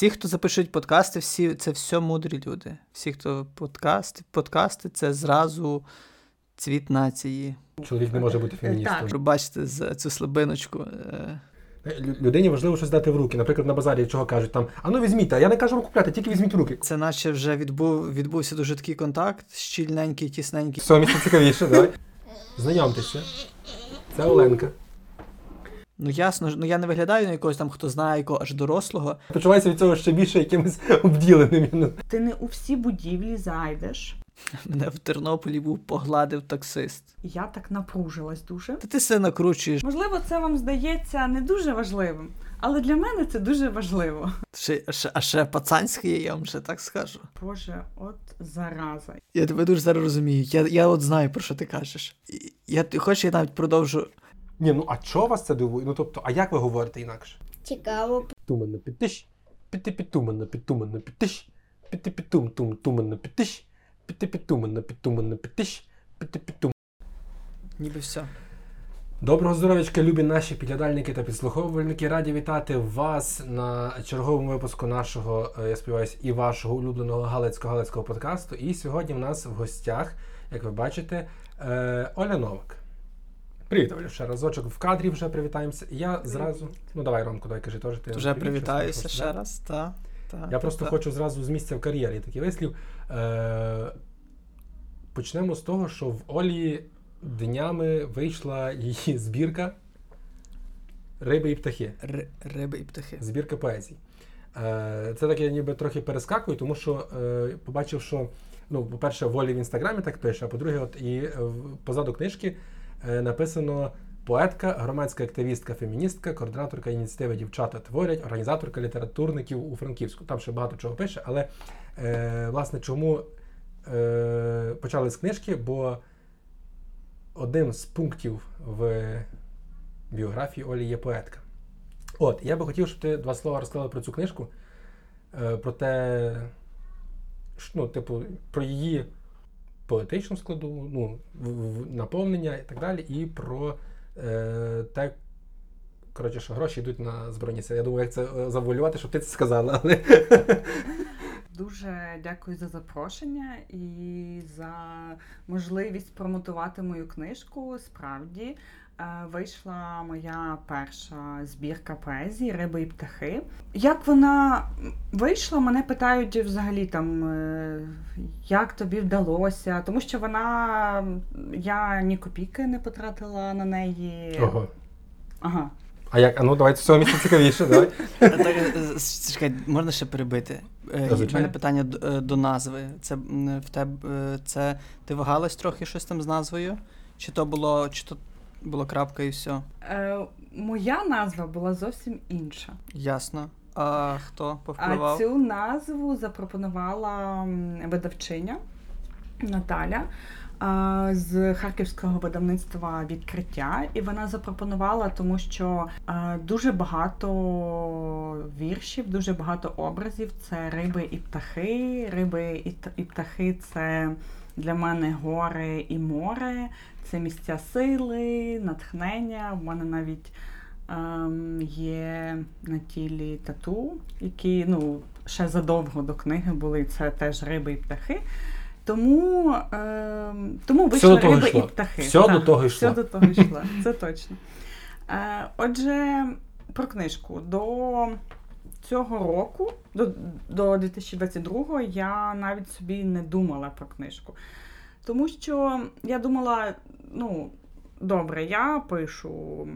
Всі, хто запишуть подкасти, всі це все мудрі люди. Всі, хто подкасти, подкасти це зразу цвіт нації. Чоловік не може бути феміністом. Так. Пробачте за цю слабиночку. Е, Людині важливо щось дати в руки. Наприклад, на базарі чого кажуть там, а ну візьміть, а я не кажу вам купляти, тільки візьміть в руки. Це наче вже відбув, відбувся дуже такий контакт, щільненький, тісненький. Все, місце цікавіше, давай. Знайомтеся. Це Оленка. Ну ясно, ж, ну я не виглядаю на якогось там, хто знає якого аж дорослого. Почувається від цього ще більше якимось обділеним. Ти не у всі будівлі зайдеш. Мене в Тернополі був погладив таксист. Я так напружилась дуже. Та ти себе накручуєш. Можливо, це вам здається не дуже важливим, але для мене це дуже важливо. Ще, а ще, а ще пацанське є, я вам ще так скажу. Боже, от зараза. Я тебе дуже зараз розумію. Я, я от знаю, про що ти кажеш. Я, ти хочеш, я навіть продовжу. Ні, ну а чого вас це дивує? Ну тобто, а як ви говорите інакше? Цікаво. Туманно підтиш, піти підтуманно, підтуманно підтиш, піти підтум, тум, туманно підтиш, піти підтуманно, підтуманно підтиш, піти підтум. Ніби все. Доброго здоров'ячка, любі наші підглядальники та підслуховувальники. Раді вітати вас на черговому випуску нашого, е, я сподіваюся, і вашого улюбленого галицького галицького подкасту. І сьогодні в нас в гостях, як ви бачите, е, Оля Новак. Привіт, Оля, ще разочок в кадрі вже привітаємося. Я зразу. Ну давай, Ромко, давай кажи теж. Ти Вже привітаюся ще раз. Та, та, Я та, просто та. хочу зразу з місця в кар'єрі такий вислів. Е, почнемо з того, що в Олі днями вийшла її збірка Риби і птахи. Ри- риби і птахи. Збірка поезій. Е, це так я ніби трохи перескакую, тому що е, побачив, що, ну, по-перше, в Олі в інстаграмі так пише, а по-друге, от і е, позаду книжки написано поетка, громадська активістка, феміністка, координаторка ініціативи Дівчата творять, організаторка літературників у Франківську. Там ще багато чого пише, але е, власне чому е, почали з книжки? Бо одним з пунктів в біографії Олі є поетка. От, я би хотів, щоб ти два слова розказала про цю книжку, е, про те, ну, типу, про її поетичну складу, ну, наповнення і так далі, і про е, те, коротше, що гроші йдуть на Збройні Сили. Я думаю, як це е, завуалювати, щоб ти це сказала. Але... Дуже дякую за запрошення і за можливість промотувати мою книжку. Справді вийшла моя перша збірка поезії Риби і птахи. Як вона вийшла, мене питають взагалі там, е, як тобі вдалося, тому що вона я ні копійки не потратила на неї. Ого. Ага. А як? А ну давайте з цього місця цікавіше, давай. Так, е, чекай, можна ще перебити? Е, У мене питання до, е, назви. Це в тебе е, це ти вагалась трохи щось там з назвою? Чи то було, чи то було крапка і все? Е, моя назва була зовсім інша. Ясно. А хто А цю назву запропонувала видавчиня Наталя з харківського видавництва відкриття, і вона запропонувала, тому що дуже багато віршів, дуже багато образів. Це риби і птахи. Риби і птахи це для мене гори і море, це місця сили, натхнення. У мене навіть ем, є на тілі тату, які ну, ще задовго до книги були. Це теж риби і птахи. Тому, ем, тому вийшли того риби йшло. і птахи. Все Так, до того йшло. Все до того йшло, це точно. Е, отже, про книжку. До цього року, до, до 2022 я навіть собі не думала про книжку. Тому що я думала, ну, добре, я пишу,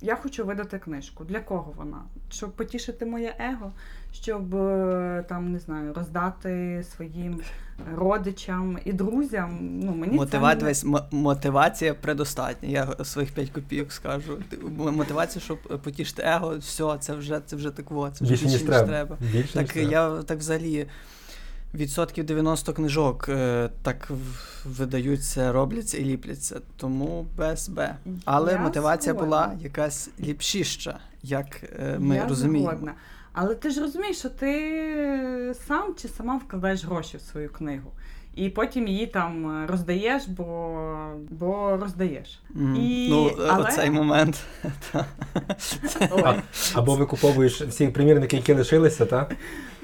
я хочу видати книжку. Для кого вона? Щоб потішити моє его, щоб е, там, не знаю, роздати своїм родичам і друзям. Ну, мені Мотива... це не... м- мотивація предостатня. Я своїх 5 копійок скажу. М- Мотивація, щоб потішити его, все, це вже це вже так во, це вже Більше, ніж треба. Більше, ніж Так треба. я так взагалі відсотків 90 книжок е, так видаються, робляться і ліпляться. Тому без Б. Але Я мотивація згодна. була якась ліпшіша, як е, ми я розуміємо. Згодна. Але ти ж розумієш, що ти сам чи сама вкладаєш гроші в свою книгу. І потім її там роздаєш, бо, бо роздаєш. Мгм. І- Ну, е, але- оцей момент. Або викуповуєш всі примірники, які лишилися, та?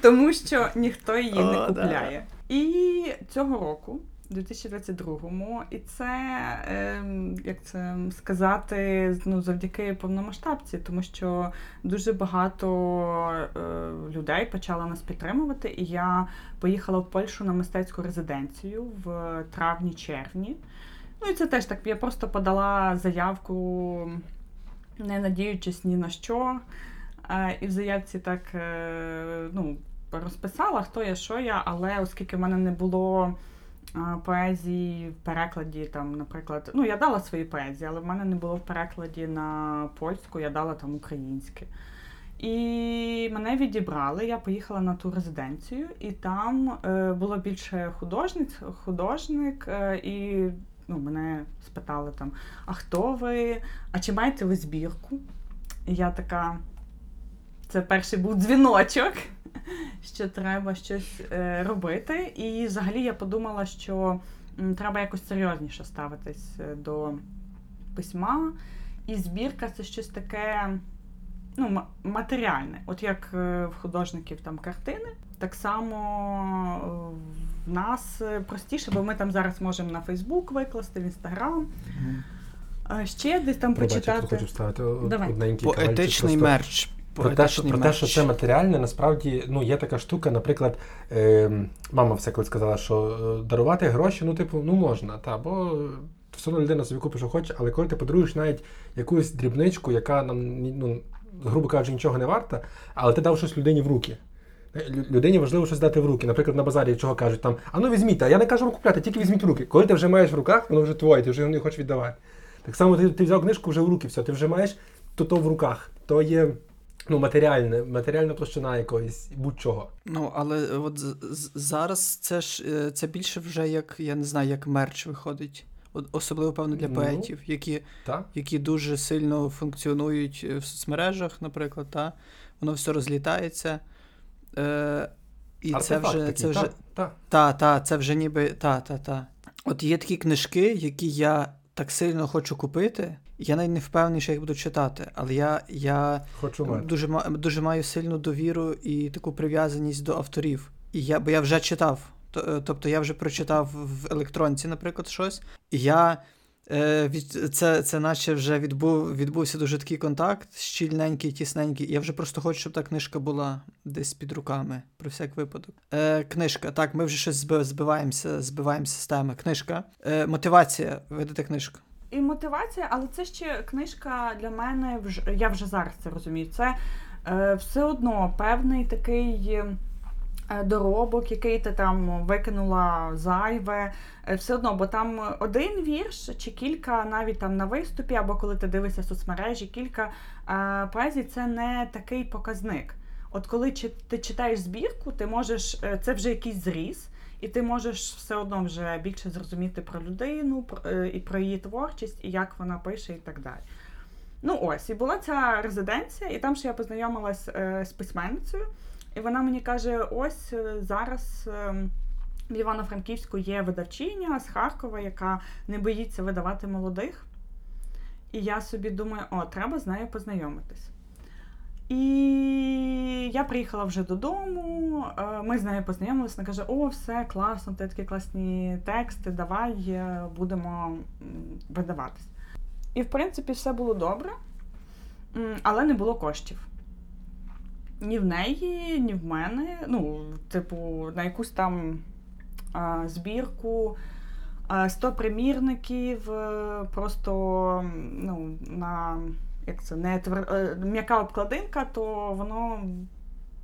тому що ніхто її не да. купляє. І цього року. 2022-му, і це, е, як це сказати, ну, завдяки повномасштабці, тому що дуже багато е, людей почали нас підтримувати. І я поїхала в Польщу на мистецьку резиденцію в травні-червні. Ну і це теж так. Я просто подала заявку, не надіючись ні на що. Е, і в заявці так е, ну, розписала, хто я, що я, але оскільки в мене не було поезії в перекладі, там, наприклад, ну я дала свої поезії, але в мене не було в перекладі на польську, я дала там українське. І мене відібрали, я поїхала на ту резиденцію, і там е, було більше художниць, художник, е, і ну, мене спитали там: а хто ви? А чи маєте ви збірку? І я така. Це перший був дзвіночок, що треба щось е, робити. І взагалі я подумала, що треба якось серйозніше ставитись е, до письма. І збірка це щось таке ну, матеріальне. От як е, в художників там картини, так само в нас простіше, бо ми там зараз можемо на Фейсбук викласти, в Інстаграм. Ще десь там Пробач, я тут почитати. хочу вставити Давай. Поетичний просто. мерч. Про те, що, про те, що це матеріальне, насправді ну, є така штука, наприклад, е, мама все колись сказала, що е, дарувати гроші, ну, типу, ну можна, та, бо все одно людина собі купить, що хоче, але коли ти подаруєш навіть якусь дрібничку, яка нам, ну, грубо кажучи, нічого не варта, але ти дав щось людині в руки. Е, Людині важливо щось дати в руки. Наприклад, на базарі чого кажуть там, а ну візьміть, а я не кажу вам купляти, тільки візьміть в руки. Коли ти вже маєш в руках, воно вже твоє, ти вже його не хочеш віддавати. Так само ти, ти взяв книжку вже в руки, все, ти вже маєш то, то в руках. То є ну, матеріальне, матеріальна площина якоїсь будь-чого. Ну, але от з- з- зараз це ж е, це більше вже як, я не знаю, як мерч виходить. Особливо, певно, для Ну. поетів, які, Так? які дуже сильно функціонують е, в соцмережах, наприклад, та? воно все розлітається. Е, і це вже, такий, це вже та, та. Та, та, це вже ніби. Та, та, та. От є такі книжки, які я так сильно хочу купити. Я навіть не впевнений, що я їх буду читати, але я, я Хочу дуже, ма- дуже маю сильну довіру і таку прив'язаність до авторів. І я, бо я вже читав. Е, Тобто я вже прочитав в електронці, наприклад, щось. І я. Е, це, це наче вже відбув, відбувся дуже такий контакт, щільненький, тісненький. Я вже просто хочу, щоб та книжка була десь під руками, про всяк випадок. Е, книжка, так, ми вже щось збиваємося, збиваємося з теми. Книжка. Е, мотивація видати книжку. І мотивація, але це ще книжка для мене вже я вже зараз це розумію. Це е, все одно певний такий е, доробок, який ти там викинула зайве. Е, все одно, бо там один вірш чи кілька навіть там на виступі, або коли ти дивишся соцмережі, кілька поезій це не такий показник. От коли ти читаєш збірку, ти можеш це вже якийсь зріз. І ти можеш все одно вже більше зрозуміти про людину, е, і про її творчість, і як вона пише, і так далі. Ну ось, і була ця резиденція, і там ще я познайомилась е, з письменницею, і вона мені каже: ось е, зараз е, в Івано-Франківську є видавчиня з Харкова, яка не боїться видавати молодих. І я собі думаю, о, треба з нею познайомитись. І я приїхала вже додому. е, Ми з нею познайомилися. Вона каже: О, все класно, ти такі класні тексти, давай е, будемо видаватись. І в принципі все було добре, але не було коштів. Ні в неї, ні в мене. Ну, типу, на якусь там а, збірку. а, 100 примірників, е, просто ну, на як це не твер... е, м'яка обкладинка, то воно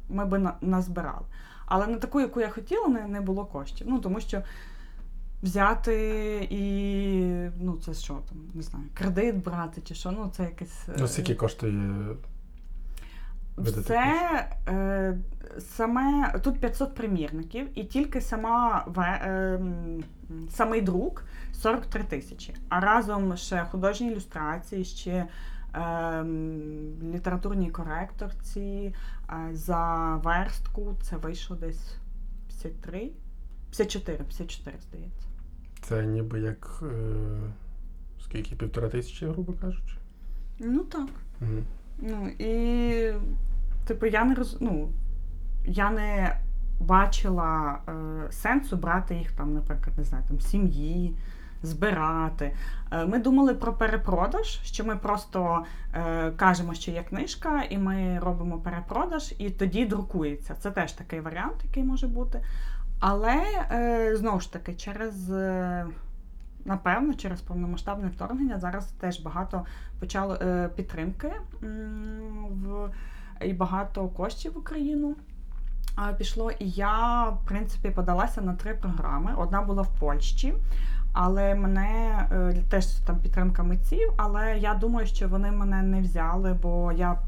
ми би назбирали. Але на таку, яку я хотіла, не, не було коштів. Ну, тому що взяти і ну, це що там, не знаю, кредит брати чи що, ну це якесь. е, Ну, скільки коштує це е, саме тут 500 примірників, і тільки сама е, самий друк 43 тисячі. А разом ще художні ілюстрації, ще літературній коректорці е, за верстку це вийшло десь 53, 54, 54, здається. Це ніби як. Е, скільки? Півтора тисячі, грубо кажучи. Ну так. Угу. Ну і типу, я не роз... ну, я не бачила е, сенсу брати їх там, наприклад, не знаю, там сім'ї, збирати. Е, ми думали про перепродаж, що ми просто е, кажемо, що є книжка, і ми робимо перепродаж, і тоді друкується. Це теж такий варіант, який може бути. Але е, знову ж таки, через. Напевно, через повномасштабне вторгнення зараз теж багато почало підтримки в, і багато коштів в Україну пішло. І я, в принципі, подалася на три програми. Одна була в Польщі, але мене е, теж там підтримка митців, але я думаю, що вони мене не взяли, бо я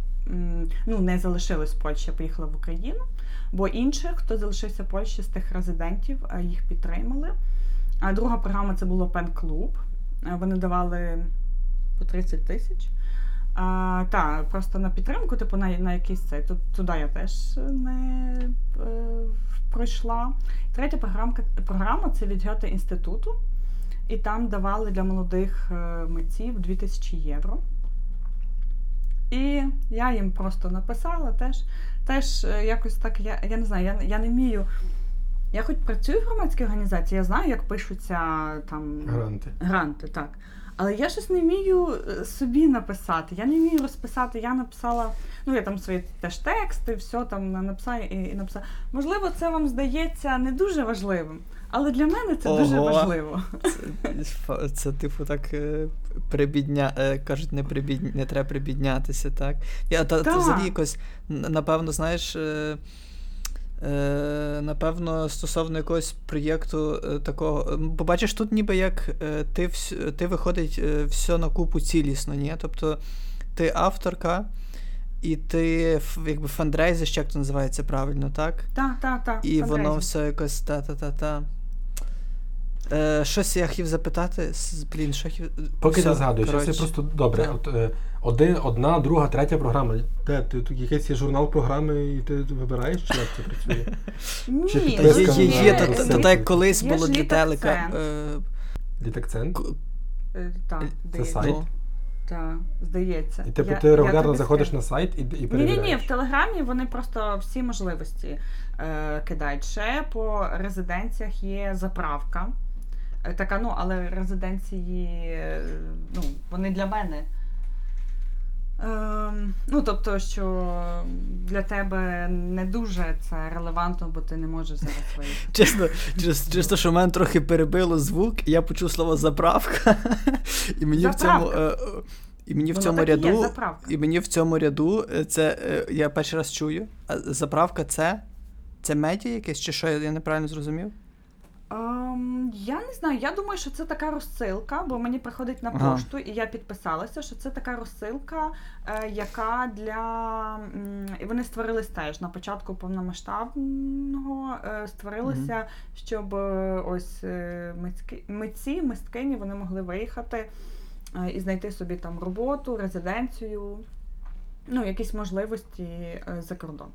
ну, не залишилась в Польщі, я поїхала в Україну. Бо інших, хто залишився в Польщі з тих резидентів, е, їх підтримали. А друга програма це було Пен-клуб. Е, Вони давали по 30 тисяч. А, та, просто на підтримку, типу, на, на якийсь цей. Тут, туди я теж не е, пройшла. Третя програмка, програма це від Гьоте інституту. І там давали для молодих е, митців 2000 євро. І я їм просто написала теж. Теж е, якось так, я, я не знаю, я, я не вмію. Я хоч працюю в громадській організації, я знаю, як пишуться там Гранти. гранти, так. Але я щось не вмію е, собі написати. Я не вмію розписати. Я написала, ну я там свої теж тексти, все там написала і, і написала. Можливо, це вам здається не дуже важливим, але для мене це дуже важливо. Це, це типу, так е, прибідня... е, кажуть, не, прибід... не треба прибіднятися, так? Я та, та взагалі якось, напевно, знаєш. Е... Напевно, стосовно якогось проєкту такого. м, Побачиш, тут ніби як ти, ти виходить все на купу цілісно, ні? Тобто ти авторка, і ти якби фандрейзиш, як це називається правильно, так? Так, так, так. І воно все якось та-та-та-та. Е, щось я хотів запитати. с- Блін, що хотів. Поки Все, не згадую, зараз я коротше. просто добре. Так. От, е, один, одна, друга, третя програма. Де ти тут якийсь є журнал програми, і ти вибираєш, чи як це працює? Ні, Чи Та підписка є, є, є, та- як колись Є було для телека. Е, Літакцент? к- Е, Так, Це здається. сайт? ну, Так, здається. І типу Я- ти я регулярно тобі заходиш скажу. на сайт і, і Ні, ні, ні, в Телеграмі вони просто всі можливості е, кидають. Ще по резиденціях є заправка. Е, така, ну, але резиденції, ну, вони для мене. Ем, ну, тобто, що для тебе не дуже це релевантно, бо ти не можеш зараз вийти. Чесно, чисто, чисто, що в мене трохи перебило звук, я почув слово заправка. І мені в цьому. Е, е, І мені в Воно цьому є, ряду. заправка. І мені в цьому ряду е, це е, я перший раз чую. А заправка це. Це медіа якесь, чи що я неправильно зрозумів? Ем, я не знаю. Я думаю, що це така розсилка, бо мені приходить на Ага. пошту, і я підписалася, що це така розсилка, е, яка для. м, І вони створились теж на початку повномасштабного е, створилися, щоб е, ось е, митські, митці, мисткині вони могли виїхати е, і знайти собі там роботу, резиденцію, ну, якісь можливості е, за кордон.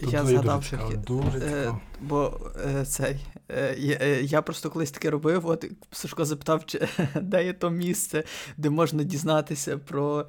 Тут я згадав, що цікаво, хі- дуже Е, цікаво. бо е, цей. Е, е, я просто колись таке робив. От Сашко запитав, чи, де є то місце, де можна дізнатися про.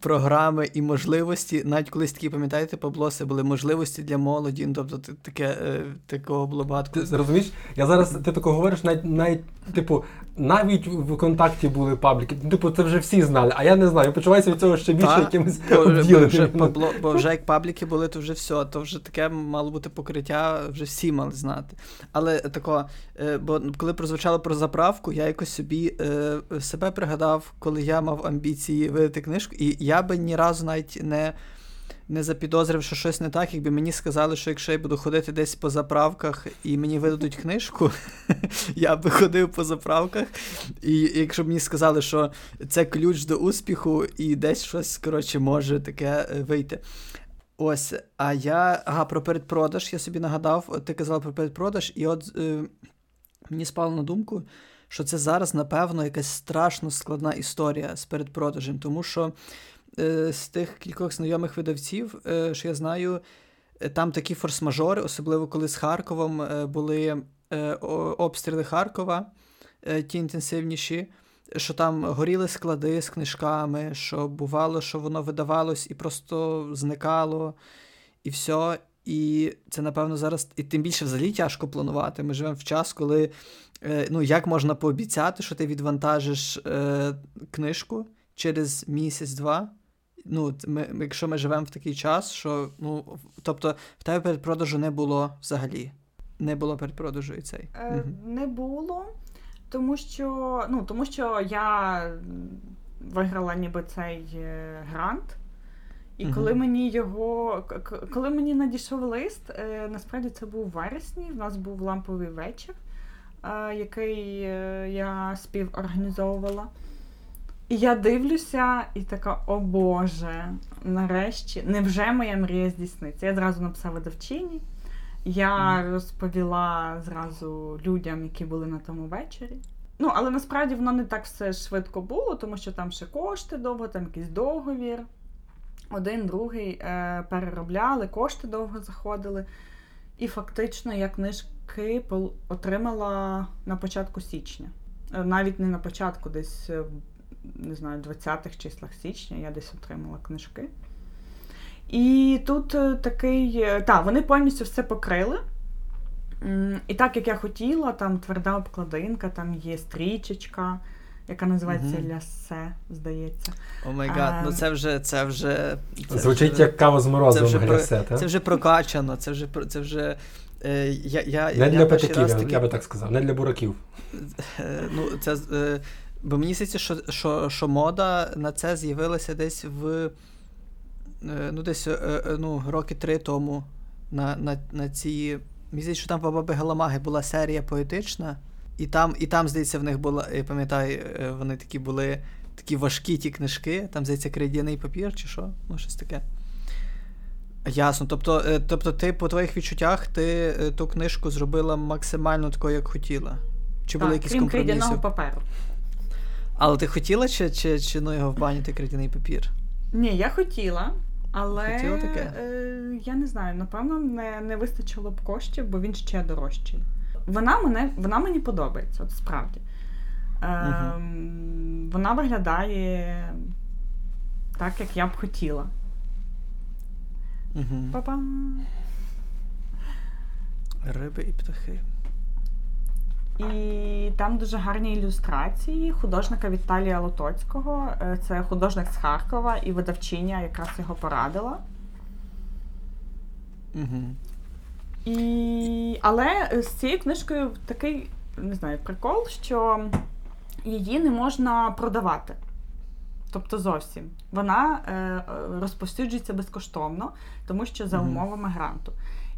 Програми і можливості, навіть колись такі, пам'ятаєте, Паблоси були можливості для молоді. Ну, тобто таке, е, такого було багато. Ти розумієш? Я зараз ти тако говориш, навіть, навіть типу, навіть в контакті були пабліки. Ну, Типу, це вже всі знали, а я не знаю. Я почуваюся від цього ще більше Та, якимось бо, вже. Пабло, бо вже як пабліки були, то вже все, то вже таке мало бути покриття, вже всі мали знати. Але тако, е, бо коли прозвучало про заправку, я якось собі е, себе пригадав, коли я мав амбіції видати книжку, і я би ні разу навіть не. Не запідозрив, що щось не так, якби мені сказали, що якщо я буду ходити десь по заправках і мені видадуть книжку, я би ходив по заправках. І якщо б мені сказали, що це ключ до успіху, і десь щось, коротше, може таке е, вийти. Ось, а я. Ага, про передпродаж я собі нагадав, ти казала про передпродаж, і от е, мені спало на думку, що це зараз, напевно, якась страшно складна історія з передпродажем, тому що з тих кількох знайомих видавців, е, що я знаю, е, там такі форс-мажори, особливо коли з Харковом е, були е, обстріли Харкова, е, ті інтенсивніші. Що там горіли склади з книжками, що бувало, що воно видавалось і просто зникало, і все. І це, напевно, зараз і тим більше взагалі тяжко планувати. Ми живемо в час, коли е, ну, як можна пообіцяти, що ти відвантажиш е, книжку через місяць-два. Ну, ми, Якщо ми живемо в такий час, що ну, тобто в тебе передпродажу не було взагалі. Не було передпродажу і цей. Е, угу. Не було, тому що ну, тому що я виграла ніби цей е, грант. І угу. коли мені його, коли мені надійшов лист, е, насправді це був вересні, в нас був ламповий вечір, е, який я співорганізовувала. І я дивлюся, і така, о Боже, нарешті, невже моя мрія здійсниться? Я зразу написала видавчині. Я розповіла зразу людям, які були на тому вечорі. Ну, але насправді воно не так все швидко було, тому що там ще кошти довго, там якийсь договір. Один, другий е, переробляли, кошти довго заходили. І фактично я книжки отримала на початку січня. Е, навіть не на початку, десь, е, не знаю, 20-х числах січня я десь отримала книжки. І тут е, такий, е, так, вони повністю все покрили. І так, як я хотіла, там тверда обкладинка, там є стрічечка, яка називається mm ляссе, здається. Oh my God, ну це вже. це вже це Звучить вже, як кава з морозивом глясе, Це вже прокачано, це вже. це вже е, я, я, Не я для патиків, таки... я би так сказав, не для бураків. Е, ну, це, е, Бо мені здається, що, що, що мода на це з'явилася десь в. Е, ну, десь е, е, ну, роки три тому на на, на ці. Мені здається, що там в Баби Галамаги була серія поетична, і там, і там, здається, в них була, я пам'ятаю, вони такі були такі важкі ті книжки, там, здається, крейдяний папір чи що, ну, щось таке. Ясно. Тобто, тобто, ти по твоїх відчуттях ти ту книжку зробила максимально такою, як хотіла? Чи так, були якісь крім компроміси? крейдяного паперу. Але ти хотіла, чи чи, чи ну його в бані ти крейдяний папір? Ні, я хотіла. Але таке? Е, я не знаю, напевно, не не вистачило б коштів, бо він ще дорожчий. Вона мене, вона мені подобається, от справді. Е, угу. Вона виглядає так, як я б хотіла. Угу. Па-пам! Риби і птахи. І там дуже гарні ілюстрації художника Віталія Лотоцького. Е, це художник з Харкова і видавчиня якраз його порадила. Угу. І... Але з цією книжкою такий, не знаю, прикол, що її не можна продавати. Тобто зовсім. Вона е, розповсюджується безкоштовно, тому що за умовами гранту.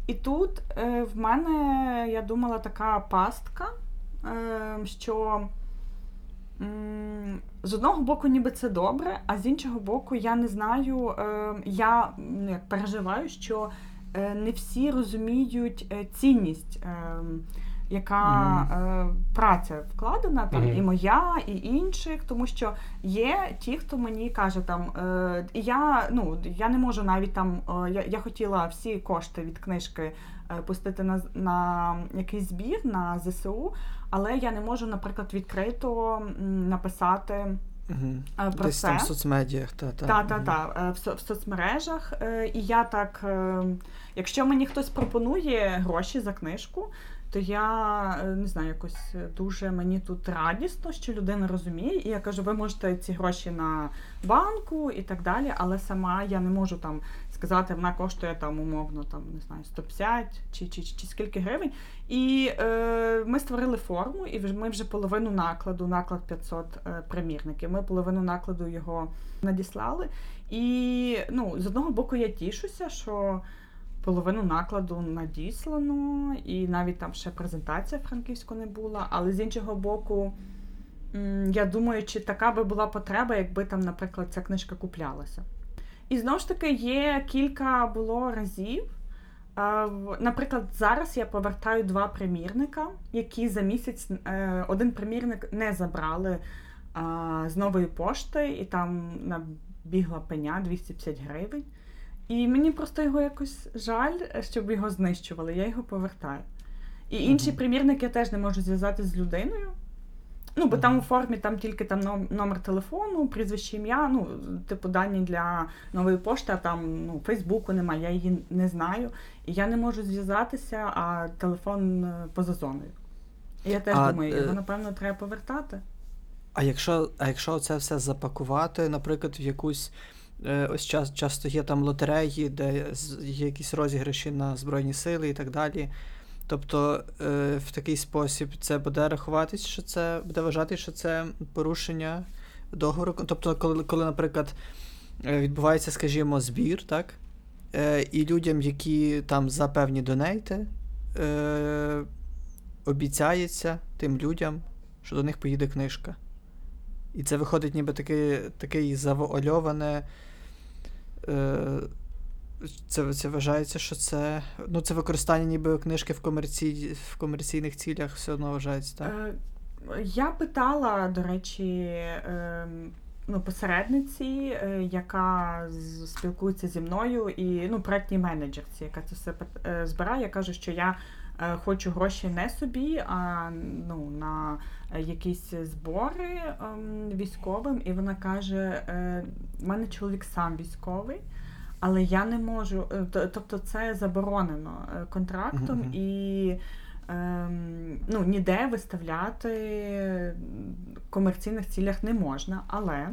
І тут е, в мене, я думала, така пастка. Ем, що з одного боку, ніби це добре, а з іншого боку, я не знаю, ем, я ну, як переживаю, що е, не всі розуміють е, цінність. Ем, яка е, праця вкладена, там і моя, і інших, тому що є ті, хто мені каже, там е, я ну я не можу навіть там. Е, я я хотіла всі кошти від книжки е, пустити на на якийсь збір на ЗСУ, але я не можу, наприклад, відкрито написати. Угу. Про Десь це. там в соцмедіях, та та. Та, та, та. В, в соцмережах. І я так, якщо мені хтось пропонує гроші за книжку, то я е, не знаю, якось дуже мені тут радісно, що людина розуміє. І я кажу, ви можете ці гроші на банку і так далі, але сама я не можу там сказати, вона коштує там умовно там не знаю 150 чи чи, чи, чи скільки гривень. І е, ми створили форму, і ми вже половину накладу, наклад 500 е, примірників. Ми половину накладу його надіслали. І ну, з одного боку я тішуся, що половину накладу надіслано, і навіть там ще презентація франківську не була. Але з іншого боку, я думаю, чи така би була потреба, якби там, наприклад, ця книжка куплялася. І знову ж таки, є кілька було разів. Наприклад, зараз я повертаю два примірника, які за місяць е, один примірник не забрали з нової пошти, і там набігла пеня 250 гривень. І мені просто його якось жаль, щоб його знищували. Я його повертаю. І інші примірники я теж не можу зв'язати з людиною. Ну, бо там у формі там тільки там номер телефону, прізвище ім'я, ну, типу, дані для нової пошти, а там ну, Фейсбуку немає, я її не знаю. І я не можу зв'язатися, а телефон е, поза зоною. І я теж А, думаю, е, його, напевно, треба повертати. А якщо, а якщо це все запакувати, наприклад, в якусь. е, Ось час, часто є там лотереї, де є якісь розіграші на Збройні сили і так далі. Тобто е, в такий спосіб це буде рахуватись, що це буде вважати, що це порушення договору. Тобто, коли, коли наприклад, е, відбувається, скажімо, збір, так? Е, і людям, які там за певні донейти, обіцяється тим людям, що до них поїде книжка. І це виходить ніби таке, такий завуальоване. Це, це вважається, що це. Ну, це використання ніби книжки в, комерцій, в комерційних цілях все одно вважається, так? Е, Я питала, до речі, ем, ну, посередниці, е, яка спілкується зі мною, і ну, проектній менеджерці, яка це все е, збирає. Я кажу, що я е, хочу гроші не собі, а ну, на е, якісь збори ем, військовим. І вона каже: е, в мене чоловік сам військовий. Але я не можу, е, тобто це заборонено е, контрактом мгм. і ем, ну, ніде виставляти в комерційних цілях не можна. Але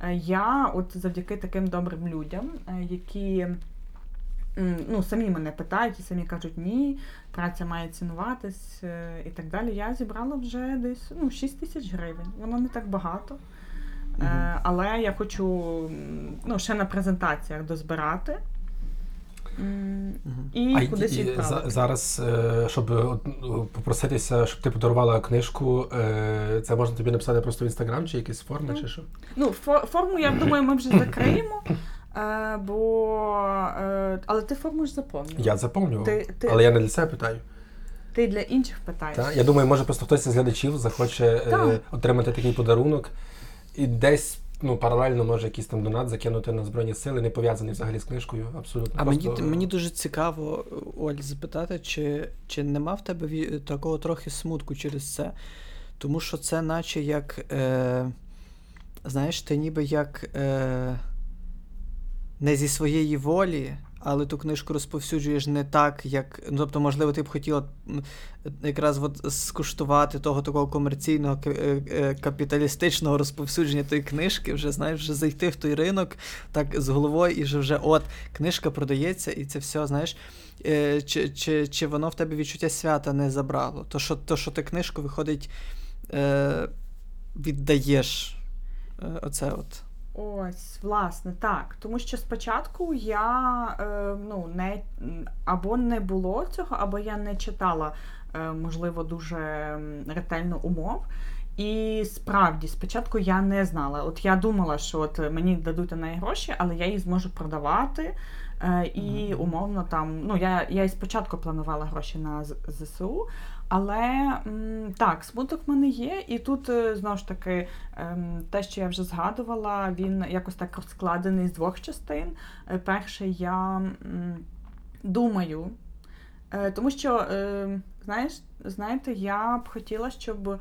е, я, от завдяки таким добрим людям, які ну, самі мене питають і самі кажуть, ні, праця має цінуватись і так далі. Я зібрала вже десь ну, 6 тисяч гривень. Воно не так багато. Е, але я хочу ну, ще на презентаціях дозбирати. Мгм. І А кудись і відправити. зараз, е, щоб ну, попроситися, щоб ти подарувала книжку, е, це можна тобі написати просто в інстаграм чи якісь форми, Ну, чи що? Ну, фо- форму, я думаю, ми вже закриємо. Е, бо, е, але ти форму ж заповнив. Я заповнював, Ти- ти- але я не для себе питаю. Ти для інших питаєш. Та? Я думаю, може просто хтось із глядачів захоче е, Так. отримати такий подарунок і десь ну, паралельно може якийсь там донат закинути на Збройні сили, не пов'язаний взагалі з книжкою. Абсолютно. А Просто- мені, мені дуже цікаво, Оль, запитати, чи, чи нема в тебе такого трохи смутку через це? Тому що це наче як. Е, знаєш, ти ніби як. Е, не зі своєї волі, але ту книжку розповсюджуєш не так, як. Ну, тобто, можливо, ти б хотіла якраз от скуштувати того такого комерційного е, е, капіталістичного розповсюдження тої книжки, вже знаєш, вже зайти в той ринок так з головою, і вже, вже от книжка продається, і це все, знаєш. Е, Чи, чи, чи воно в тебе відчуття свята не забрало? То, що, то, що ти книжку виходить, віддаєш. Оце от. Ось, власне, так. Тому що спочатку я е, ну, не, або не було цього, або я не читала, е, можливо, дуже ретельно умов. І справді, спочатку я не знала. От я думала, що от мені дадуть на неї гроші, але я її зможу продавати. Е, і умовно там, ну я, я і спочатку планувала гроші на ЗСУ, але так, смуток в мене є, і тут е, знову ж таки ем, те, що я вже згадувала, він якось так розкладений з двох частин. Е, Перше, я думаю, е, тому що, е, знаєш, знаєте, я б хотіла, щоб.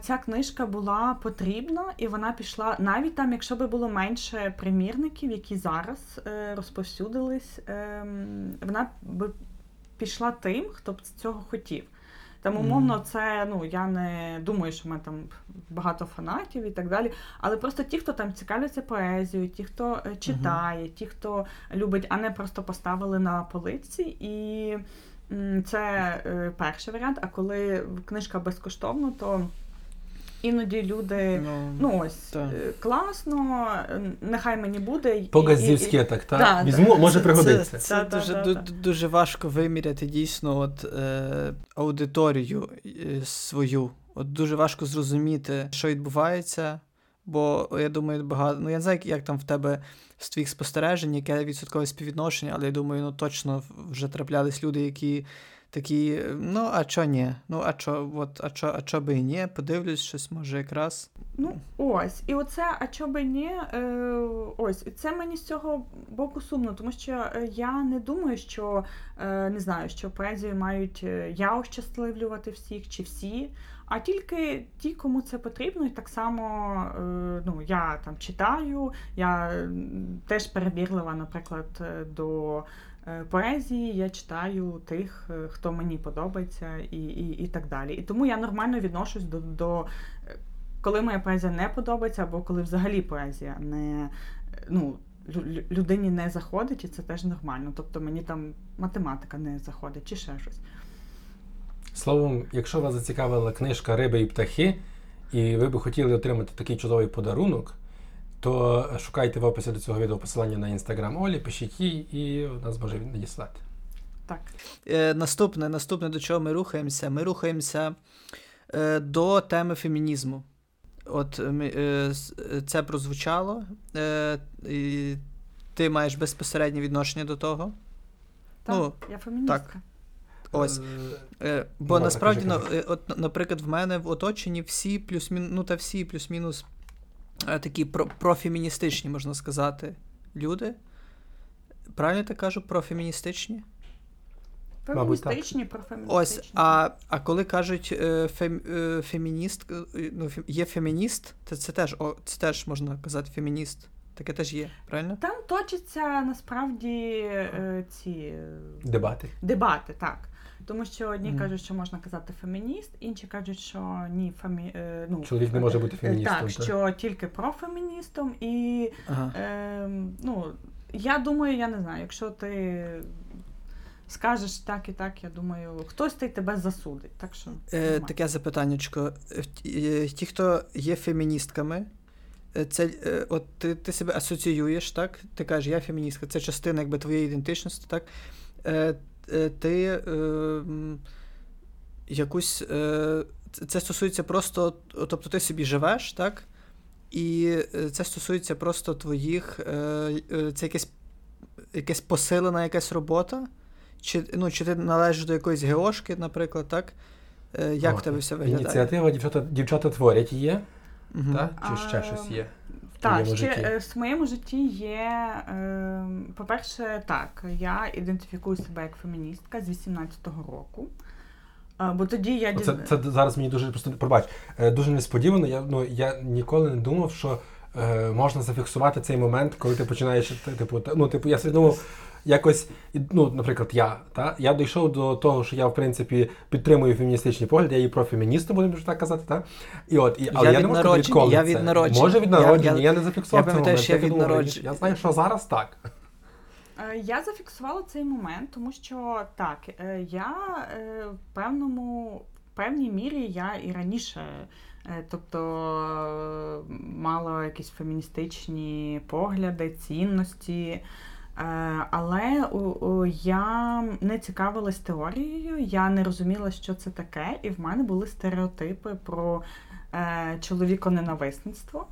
Ця книжка була потрібна, і вона пішла навіть там, якщо би було менше примірників, які зараз розповсюдились, ем, вона би пішла тим, хто б цього хотів. Там, умовно, це ну я не думаю, що в мене там багато фанатів і так далі. Але просто ті, хто там цікавляться поезією, ті, хто е, читає, ті, хто любить, а не просто поставили на полиці. І це е, перший варіант. А коли книжка безкоштовна, то іноді люди. Ну ось так. е, класно, нехай мені буде. По-газдівськи так, так? Да, Візьму, да. може Це- пригодиться. Це, це да, дуже, да, ду- да. дуже важко виміряти дійсно от, е, аудиторію е, свою. От дуже важко зрозуміти, що відбувається. Бо я думаю, багато. Ну я не знаю, як, як там в тебе з твоїх спостережень, яке відсоткове співвідношення, але я думаю, ну точно вже траплялись люди, які такі, ну, а чо ні? Ну, а чо, от, а чо, а чо би і ні? Подивлюсь, щось може якраз. Ну, ось. І оце, а чо би ні, е, ось, це мені з цього боку сумно, тому що е, я не думаю, що е, не знаю, що поезію мають е, я ощасливлювати всіх чи всі, а тільки ті, кому це потрібно, і так само е, ну, я там читаю, я теж перебірлива, наприклад, е, до. Е, Поезії я читаю тих, е, хто мені подобається, і, і, і так далі. І тому я нормально відношусь до, до е, коли моя поезія не подобається, або коли взагалі поезія не ну, лю- лю- людині не заходить, і це теж нормально. Тобто мені там математика не заходить, чи ще щось. Словом, якщо вас зацікавила книжка Риби і птахи, і ви би хотіли отримати такий чудовий подарунок, то шукайте в описі до цього відео посилання на інстаграм Олі, пишіть їй, і нас може надіслати. Так. Е, наступне, наступне, до чого ми рухаємося? Ми рухаємося е, до теми фемінізму. От ми, е, це прозвучало. Е, і ти маєш безпосереднє відношення до того. Так, Ну, я феміністка. Ось. Е, Е, бо Ладно, насправді, кажи, на- кажи. е, от, наприклад, в мене в оточенні всі плюс-мінус, ну та всі плюс-мінус такі профеміністичні, можна сказати, люди. Правильно я так кажу, профеміністичні? Феміністичні, профеміністичні. Ось, а, а коли кажуть е, фем, е, фемініст, е, ну, фем- є фемініст, то це теж, о, це теж можна казати фемініст. Таке теж є, правильно? Там точаться насправді е, ці е, Дебати. дебати, так. Тому що одні Мгм. кажуть, що можна казати фемініст, інші кажуть, що ні, фемі... е, ну, Чоловік не може бути е, феміністом. Так, що тільки профеміністом. І Ага. е, ну, я думаю, я не знаю, якщо ти скажеш так і так, я думаю, хтось ти тебе засудить. Так що Е, таке запитаннячко. Е, ті- хто є феміністками, це, от ти, ти себе асоціюєш, так? Ти кажеш, я феміністка, це частина якби, твоєї ідентичності, так? Е, ти е, якусь. Е, це- стосується просто, тобто ти собі живеш, так? І е, це стосується просто твоїх. Е, е, це якесь, якась посилена якась робота? Чи, ну, чи ти належиш до якоїсь геошки, наприклад, так? Е, як О, в тебе все виглядає? Ініціатива дівчата, дівчата творять є, Мгм. так? Чи ще А, щось є? Так, ще житті? е, в моєму житті є, е, по-перше, так, я ідентифікую себе як феміністка з 18-го року. Е, Бо тоді я Це, це зараз мені дуже просто пробач. е, Дуже несподівано. Я ну я ніколи не думав, що е, можна зафіксувати цей момент, коли ти починаєш типу, ну, типу, я собі думав. Якось, ну, наприклад, я, та, я дійшов до того, що я, в принципі, підтримую феміністичні погляди, я є профеміністом, будемо так казати, та? І от, і, але Я я, від не можу відколи я це. від народження. Може від народження, я, я- не зафіксував я цей пам'ятаю, момент. що я від народження. Я знаю, що зараз так. Е, Я зафіксувала цей момент, тому що так, е, я е, в певному, в певній мірі я і раніше, тобто мала якісь феміністичні погляди, цінності. Е, Але я не цікавилась теорією, я не розуміла, що це таке, і в мене були стереотипи про е, чоловіконенависництво.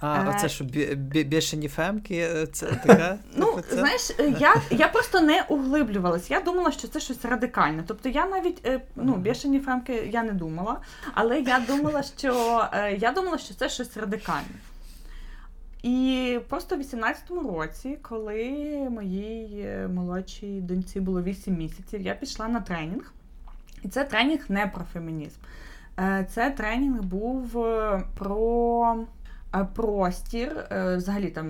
А, Е, оце що бі- бі- бішені фемки, це така. Ну, це? знаєш, я, я просто не углиблювалась. Я думала, що це щось радикальне. Тобто я навіть ну, бішені фемки я не думала, але я думала, що я думала, що це щось радикальне. І просто в 18-му році, коли моїй е, молодшій доньці було 8 місяців, я пішла на тренінг. І це тренінг не про фемінізм. Е, Це тренінг був е, про простір, взагалі там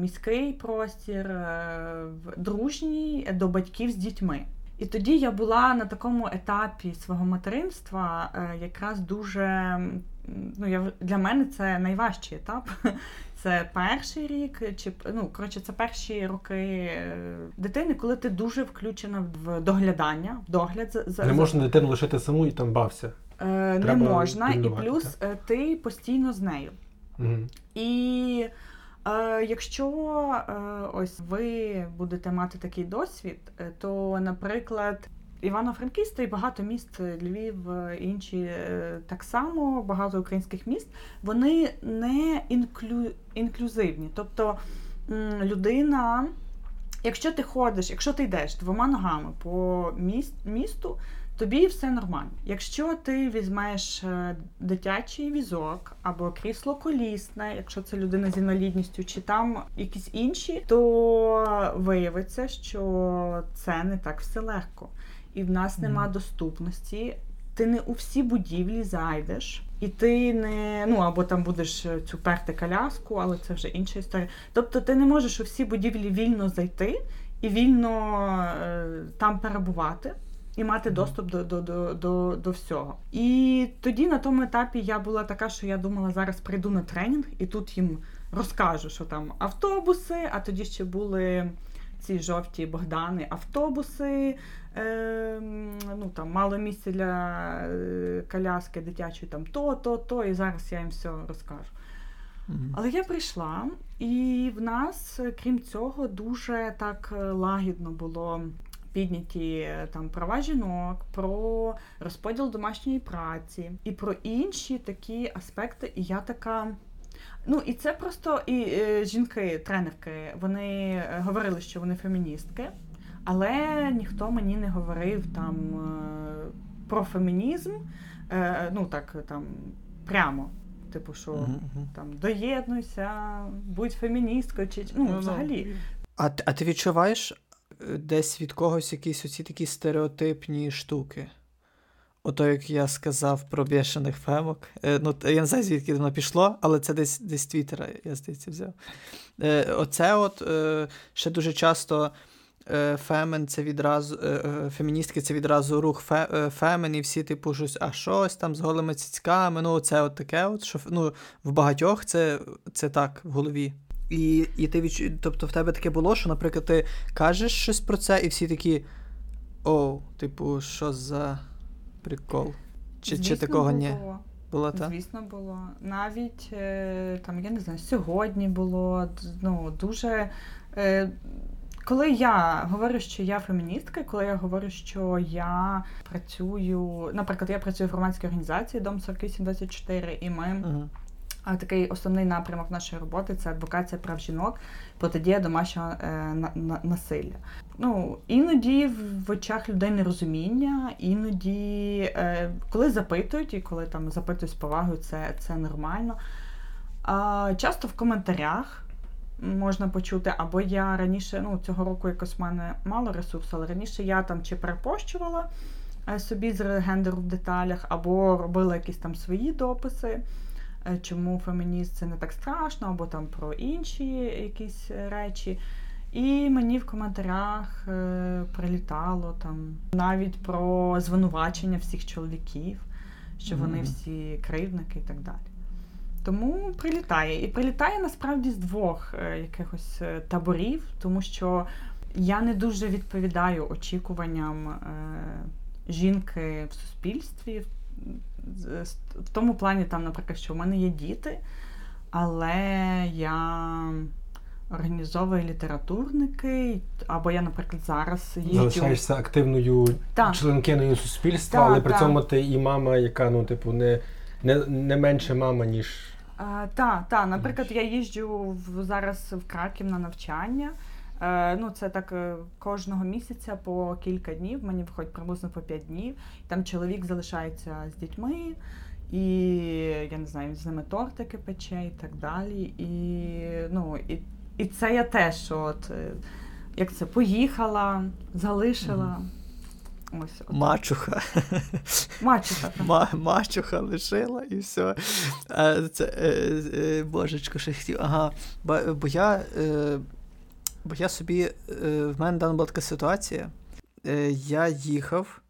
міський простір, дружній до батьків з дітьми. І тоді я була на такому етапі свого материнства, якраз дуже ну, я, для мене це найважчий етап. Це перший рік, чи ну коротше, це перші роки е, дитини, коли ти дуже включена в доглядання, в догляд за, Не можна дитину лишити саму і там бався. Е, не можна, і плюс е, ти постійно з нею. Угу. І е, якщо е, ось ви будете мати такий досвід, е, то, наприклад, Івано-Франківськ і багато міст, е, Львів, е, інші е, так само, багато українських міст, вони не інклю... інклюзивні. Тобто людина, якщо ти ходиш, якщо ти йдеш двома ногами по місту, тобі все нормально. Якщо ти візьмеш дитячий візок або крісло колісне, якщо це людина з інвалідністю, чи там якісь інші, то виявиться, що це не так все легко. І в нас нема доступності. Ти не у всі будівлі зайдеш, і ти не ну або там будеш е, цю перти коляску, але це вже інша історія. Тобто ти не можеш у всі будівлі вільно зайти і вільно е, там перебувати. І мати доступ до, до, до, до, до всього. І тоді на тому етапі я була така, що я думала, зараз прийду на тренінг і тут їм розкажу, що там автобуси, а тоді ще були ці жовті Богдани, автобуси, е, ну там мало місця для е, коляски дитячої, там то, то, то, і зараз я їм все розкажу. Але я прийшла, і в нас, крім цього, дуже так е, лагідно було підняті е, там права жінок, про розподіл домашньої праці і про інші такі аспекти. І я така. Ну, і це просто і е, жінки, тренерки, вони е, говорили, що вони феміністки, але ніхто мені не говорив там е, про фемінізм, е, ну так там прямо. Типу, що Мгм, мгм. там доєднуйся, будь феміністкою, чи ну, Ну, взагалі. А, ти- а ти відчуваєш е, десь від когось якісь оці такі стереотипні штуки? Ото, як я сказав про бешених фемок. Е, ну, я не знаю, звідки воно пішло, але це десь десь Твіттера, я здається, взяв. Е, оце от е, ще дуже часто е, фемен це відразу, е, е, феміністки це відразу рух фе, е, фемен, і всі, типу, щось, а щось там з голими цицьками. Ну, це от таке, от, що ну, в багатьох це, це так в голові. І, і ти відчу... Тобто в тебе таке було, що, наприклад, ти кажеш щось про це, і всі такі. О, типу, що за прикол? Чи, чи такого ні? було. Було так? Звісно, було. Навіть е, там, я не знаю, сьогодні було ну, дуже. Е, коли я говорю, що я феміністка, коли я говорю, що я працюю, наприклад, я працюю в громадській організації Дом 4824, і ми Угу. Такий основний напрямок нашої роботи це адвокація прав жінок, протидія домашнього е, на, на- насилля. Ну, іноді в очах людей нерозуміння, іноді, е, коли запитують, і коли там запитують з повагою, це, це нормально. А, часто в коментарях можна почути, або я раніше, ну цього року якось в мене мало ресурсу, але раніше я там чи перепощувала е, собі з гендеру в деталях, або робила якісь там свої дописи чому фемініст це не так страшно, або там про інші якісь е, речі. І мені в коментарях е, прилітало там навіть про звинувачення всіх чоловіків, що вони всі кривдники і так далі. Тому прилітає. І прилітає насправді з двох е, якихось е, таборів, тому що я не дуже відповідаю очікуванням е, жінки в суспільстві. В тому плані, там, наприклад, що в мене є діти, але я організовую літературники, або я, наприклад, зараз їжджу. Залишаєшся активною Так. членкиною суспільства, Так, але при так. цьому ти і мама, яка ну, типу, не, не, не менше мама, ніж. Так, та, та. Наприклад, я їжджу в, зараз в Краків на навчання. Е, ну, це так е, кожного місяця по кілька днів. Мені виходить приблизно по 5 днів. Там чоловік залишається з дітьми, і я не знаю, він з ними тортики пече і так далі. І, ну, і, і це я теж, от, е, як це, поїхала, залишила. Ось. Мачуха. Мачуха. Ма- мачуха лишила і все. Це, божечко, що хотів. Ага. Бо, бо я. Бо я собі. Е, в мене дана була така ситуація. Е, я їхав,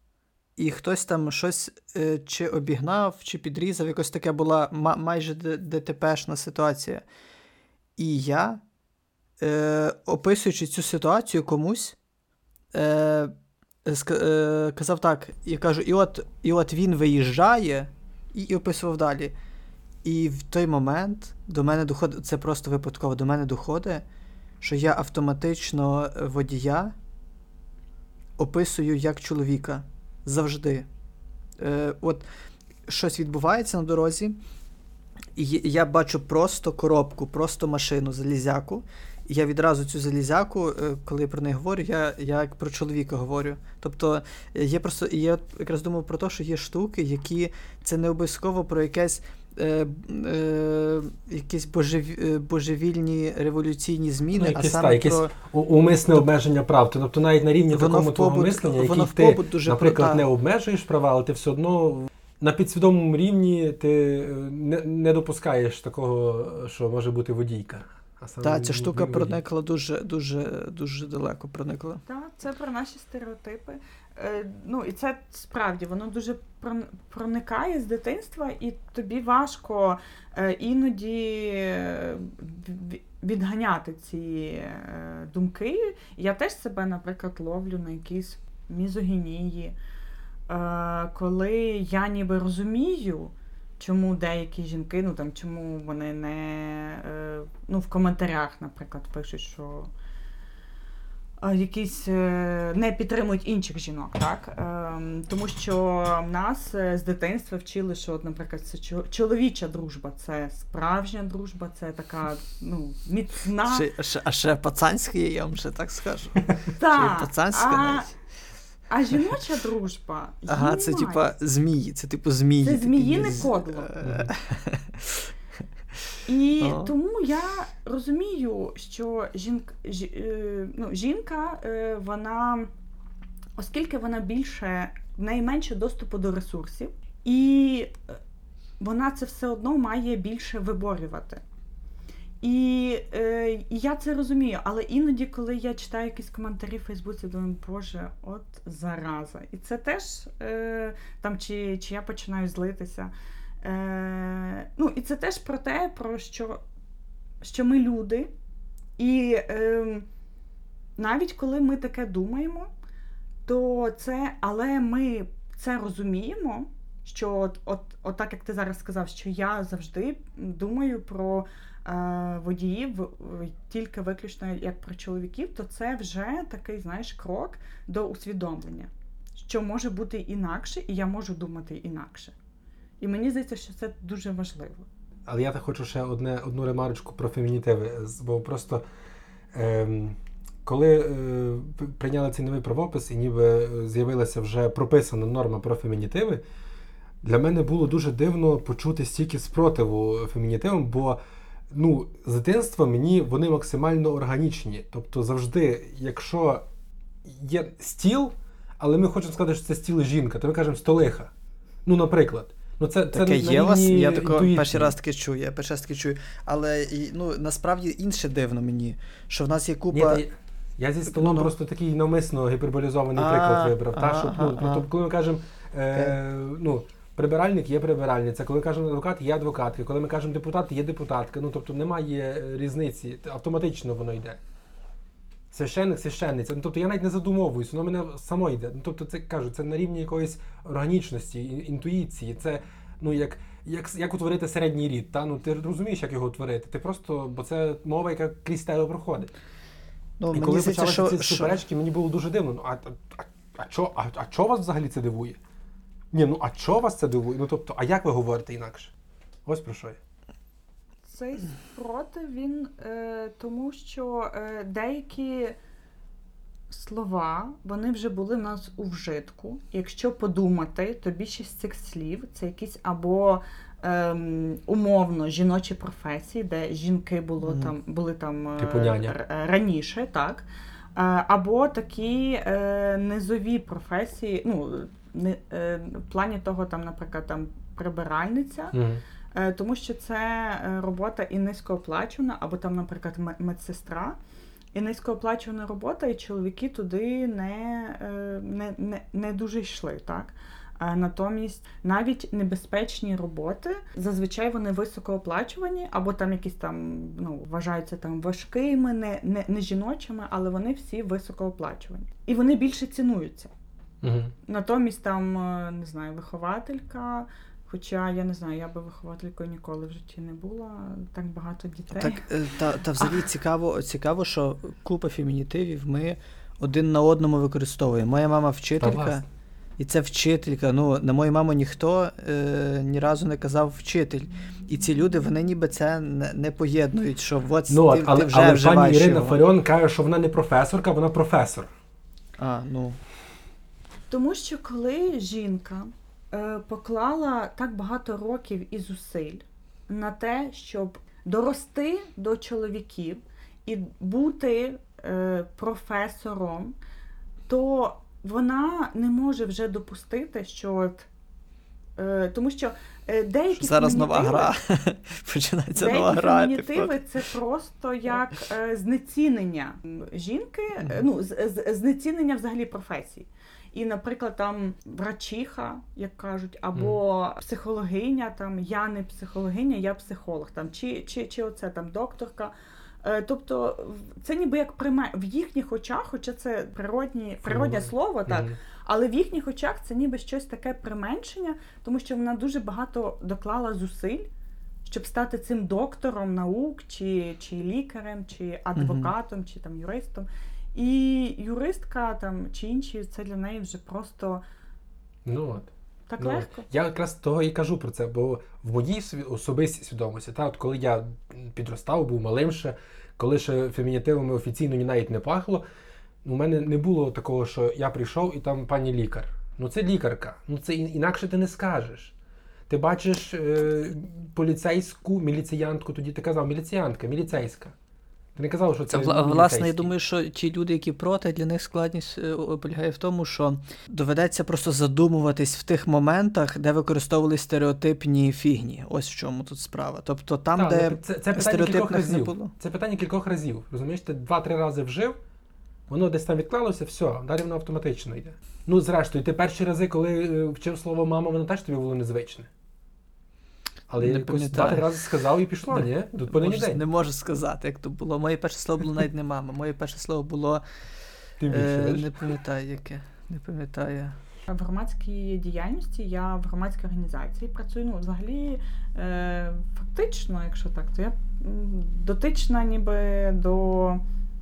і хтось там щось е, чи обігнав, чи підрізав. Якось таке була майже ДТПшна ситуація. І я, описуючи цю ситуацію комусь, казав так, я кажу, і от, і от він виїжджає, і, і описував далі. І в той момент до мене доходить, це просто випадково, до мене доходить, що я автоматично е, водія описую як чоловіка завжди. Е, от щось відбувається на дорозі, і я бачу просто коробку, просто машину залізяку. І я відразу цю залізяку, е, коли про неї говорю, я я про чоловіка говорю. Тобто є просто я якраз думав про те, що є штуки, які це не обов'язково про якесь. Е, е, Якісь божев... Е, божевільні революційні зміни, ну, якісь, а саме та, про... умисне обмеження прав. Тобто навіть на рівні воно такому в твого мислення, який ти, дуже наприклад, прота. не обмежуєш права, але ти все одно на підсвідомому рівні ти е, не, не допускаєш такого, що може бути водійка. Так, ця штука проникла дуже дуже дуже далеко проникла. Так, це про наші стереотипи. Е, ну і це справді воно дуже проникає з дитинства, і тобі важко е, іноді е, відганяти ці думки. Я теж себе, наприклад, ловлю на якійсь мізогінії, коли я ніби розумію чому деякі жінки, ну там чому вони не ну, в коментарях, наприклад, пишуть, що якісь е, не підтримують інших жінок, так? Ем, тому що в нас з дитинства вчили, що, наприклад, це чоловіча дружба, це справжня дружба, це така ну, міцна. А ще, а ще пацанська, я вам ще так скажу. Так, пацанська навіть. А жіноча дружба. Ага, це типа змії, це типу змії. Це зміїне кодло. І oh. тому я розумію, що жінка, е, ну, жінка, е, вона, оскільки вона більше, в неї менше доступу до ресурсів, і вона це все одно має більше виборювати. І е, і я це розумію, але іноді, коли я читаю якісь коментарі в Фейсбуці, думаю, Боже, от зараза. І це теж е, там, чи чи я починаю злитися. Е, Ну, І це теж про те, про що що ми люди. І е, навіть коли ми таке думаємо, то це, але ми це розуміємо. Що от, от, от так як ти зараз сказав, що я завжди думаю про водіїв тільки виключно як про чоловіків, то це вже такий, знаєш, крок до усвідомлення, що може бути інакше, і я можу думати інакше. І мені здається, що це дуже важливо. Але я так хочу ще одне, одну ремарочку про фемінітиви, бо просто. Ем... Коли е, прийняли цей новий правопис і ніби з'явилася вже прописана норма про фемінітиви, для мене було дуже дивно почути стільки спротиву фемінітивам, бо ну, з дитинства мені вони максимально органічні. Тобто, завжди, якщо є стіл, але ми хочемо сказати, що це стіл жінка, то ми кажемо столиха. Ну, наприклад. Ну, це, це Таке є вас, я тако перший раз таке чую, я перший раз таке чую. Але ну, насправді інше дивно мені, що в нас є купа. Ні, я зі столом ну, ну. просто такий навмисно гіперболізований приклад вибрав. Та, щоб, ну, тобто, коли ми кажемо, е, ну, Прибиральник є прибиральниця. Коли ми кажемо адвокат, є адвокатка. Коли ми кажемо депутат, є депутатка. Ну тобто немає різниці, автоматично воно йде. Священник, священниця. Ну, тобто я навіть не задумовуюсь, воно мене само йде. Ну, тобто, це кажу, це на рівні якоїсь органічності, інтуїції. Це ну як як, як утворити середній рід. Та? Ну, Ти розумієш, як його утворити. Ти просто, бо це мова, яка крізь тебе проходить. Ну, І коли почалися ці що... суперечки, мені було дуже дивно. Ну, а а, а, а, а, а чого вас взагалі це дивує? Ні, ну а чого вас це дивує? Ну тобто, а як ви говорите інакше? Ось про що я. Цей спротив він е, тому, що е, деякі слова вони вже були в нас у вжитку. Якщо подумати, то більшість цих слів це якісь або е, умовно жіночі професії, де жінки було mm. там, були там е, типу няня. раніше, так. Е, або такі е, низові професії. ну, не е, в плані того, там, наприклад, там прибиральниця, mm тому що це е, робота і низькооплачувана, або там, наприклад, медсестра. І низькооплачувана робота, і чоловіки туди не не, не, не дуже йшли. так. Натомість навіть небезпечні роботи зазвичай вони високооплачувані, або там якісь там ну, вважаються там важкими, не, не, не жіночими, але вони всі високооплачувані. І вони більше цінуються. Угу. Натомість там, е, не знаю, вихователька. Хоча я не знаю, я би вихователькою ніколи в житті не була, так багато дітей. Так, е, Та та взагалі цікаво, цікаво, що купа фемінітивів ми один на одному використовуємо. Моя мама вчителька. І це вчителька. Ну, на мою маму ніхто е, ні разу не казав вчитель. І ці люди вони ніби це не, не поєднують, що от Ну, ти, але, ти вже але пані Ірина його. Фаріон каже, що вона не професорка, вона професор. А, ну. Тому що коли жінка поклала так багато років і зусиль на те, щоб дорости до чоловіків і бути е, професором, то вона не може вже допустити, що от, е, тому що е, деякі Зараз нова фемінітиви- гра. Починається нова гра. фемінітиви типу. це просто як е, знецінення жінки, е, ну, знецінення взагалі професій. І, наприклад, там врачиха, як кажуть, або психологиня, там я не психологиня, я психолог, там чи, чи, чи оце там докторка. Е, Тобто це ніби як приме в їхніх очах, хоча це природні, природне слово, так, Мгм. але в їхніх очах це ніби щось таке применшення, тому що вона дуже багато доклала зусиль, щоб стати цим доктором наук, чи, чи лікарем, чи адвокатом, чи там юристом. І юристка там чи інші, це для неї вже просто Ну от. так Ну, легко. Я якраз того і кажу про це, бо в моїй особистій свідомості, та, от коли я підростав, був малим ще, коли ще фемінітивами офіційно ні навіть не пахло, у мене не було такого, що я прийшов і там пані лікар. Ну це лікарка. Ну це інакше ти не скажеш. Ти бачиш е, поліцейську міліціянтку, тоді ти казав міліціянтка, міліцейська. Ти не казав, що це. Це, вла- власне, я думаю, що ті люди, які проти, для них складність е, полягає в тому, що доведеться просто задумуватись в тих моментах, де використовували стереотипні фігні. Ось в чому тут справа. Тобто там, Так, де ну, це, це питання кількох стереотипних не разів. було. Це питання кількох разів. Розумієш, ти два-три рази вжив, воно десь там відклалося, все, далі воно автоматично йде. Ну, зрештою, ти перші рази, коли е, вчив слово мама, воно теж тобі було незвичне. Але Не якось пам'ятаю. два-три рази сказав і пішло, Не- ні? Тут Можу- день. не можу сказати, як то було. Моє перше слово було навіть не мама. Моє перше слово було Тим більше, е, не пам'ятаю яке. Не пам'ятаю. В громадській діяльності я в громадській організації працюю. Ну, взагалі, е, фактично, якщо так, то я дотична ніби до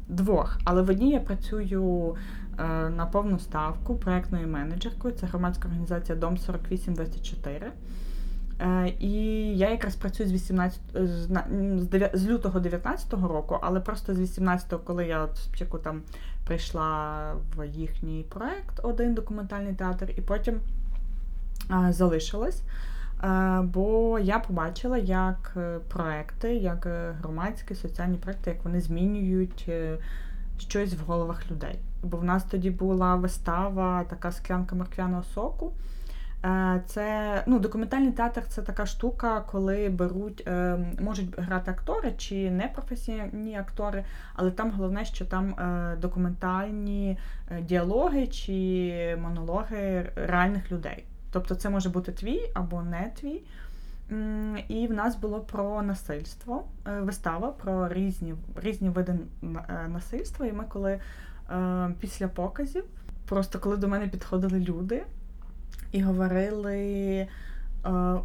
двох. Але в одній я працюю е, на повну ставку проектною менеджеркою. Це громадська організація Дом 4824. Е, І я якраз працюю з 18, з, лютого 19-го року, але просто з 18-го, коли я спочатку там прийшла в їхній проект, один документальний театр, і потім залишилась. Е, Бо я побачила, як е, проекти, як громадські соціальні проекти, як вони змінюють щось в головах людей. Бо в нас тоді була вистава, така склянка морквяного соку. Е, Це ну, документальний театр це така штука, коли беруть, е, можуть грати актори чи непрофесійні актори, але там головне, що там е, документальні діалоги чи монологи реальних людей. Тобто це може бути твій або не твій. І в нас було про насильство, вистава про різні, різні види насильства. І ми коли після показів, просто коли до мене підходили люди і говорили. е,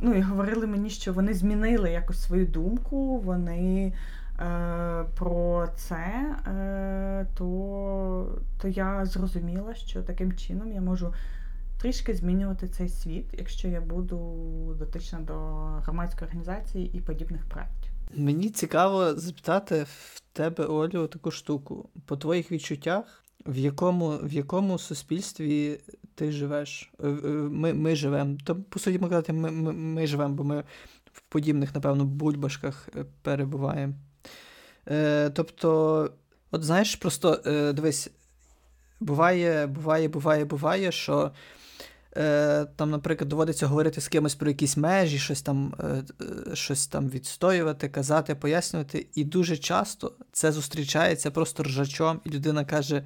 Ну, і говорили мені, що вони змінили якось свою думку, вони е, про це, е, то, то я зрозуміла, що таким чином я можу трішки змінювати цей світ, якщо я буду дотична до громадської організації і подібних проєктів. Мені цікаво запитати в тебе, Олю, таку штуку. По твоїх відчуттях, в якому, в якому суспільстві ти живеш? Е, е, Ми, ми живемо. То, по суті, ми казати, ми, ми, ми живемо, бо ми в подібних, напевно, бульбашках е, перебуваємо. Е, тобто, от знаєш, просто е, дивись, буває, буває, буває, буває, що. Е, там, наприклад, доводиться говорити з кимось про якісь межі, щось там, е, щось там відстоювати, казати, пояснювати. І дуже часто це зустрічається просто ржачом, і людина каже: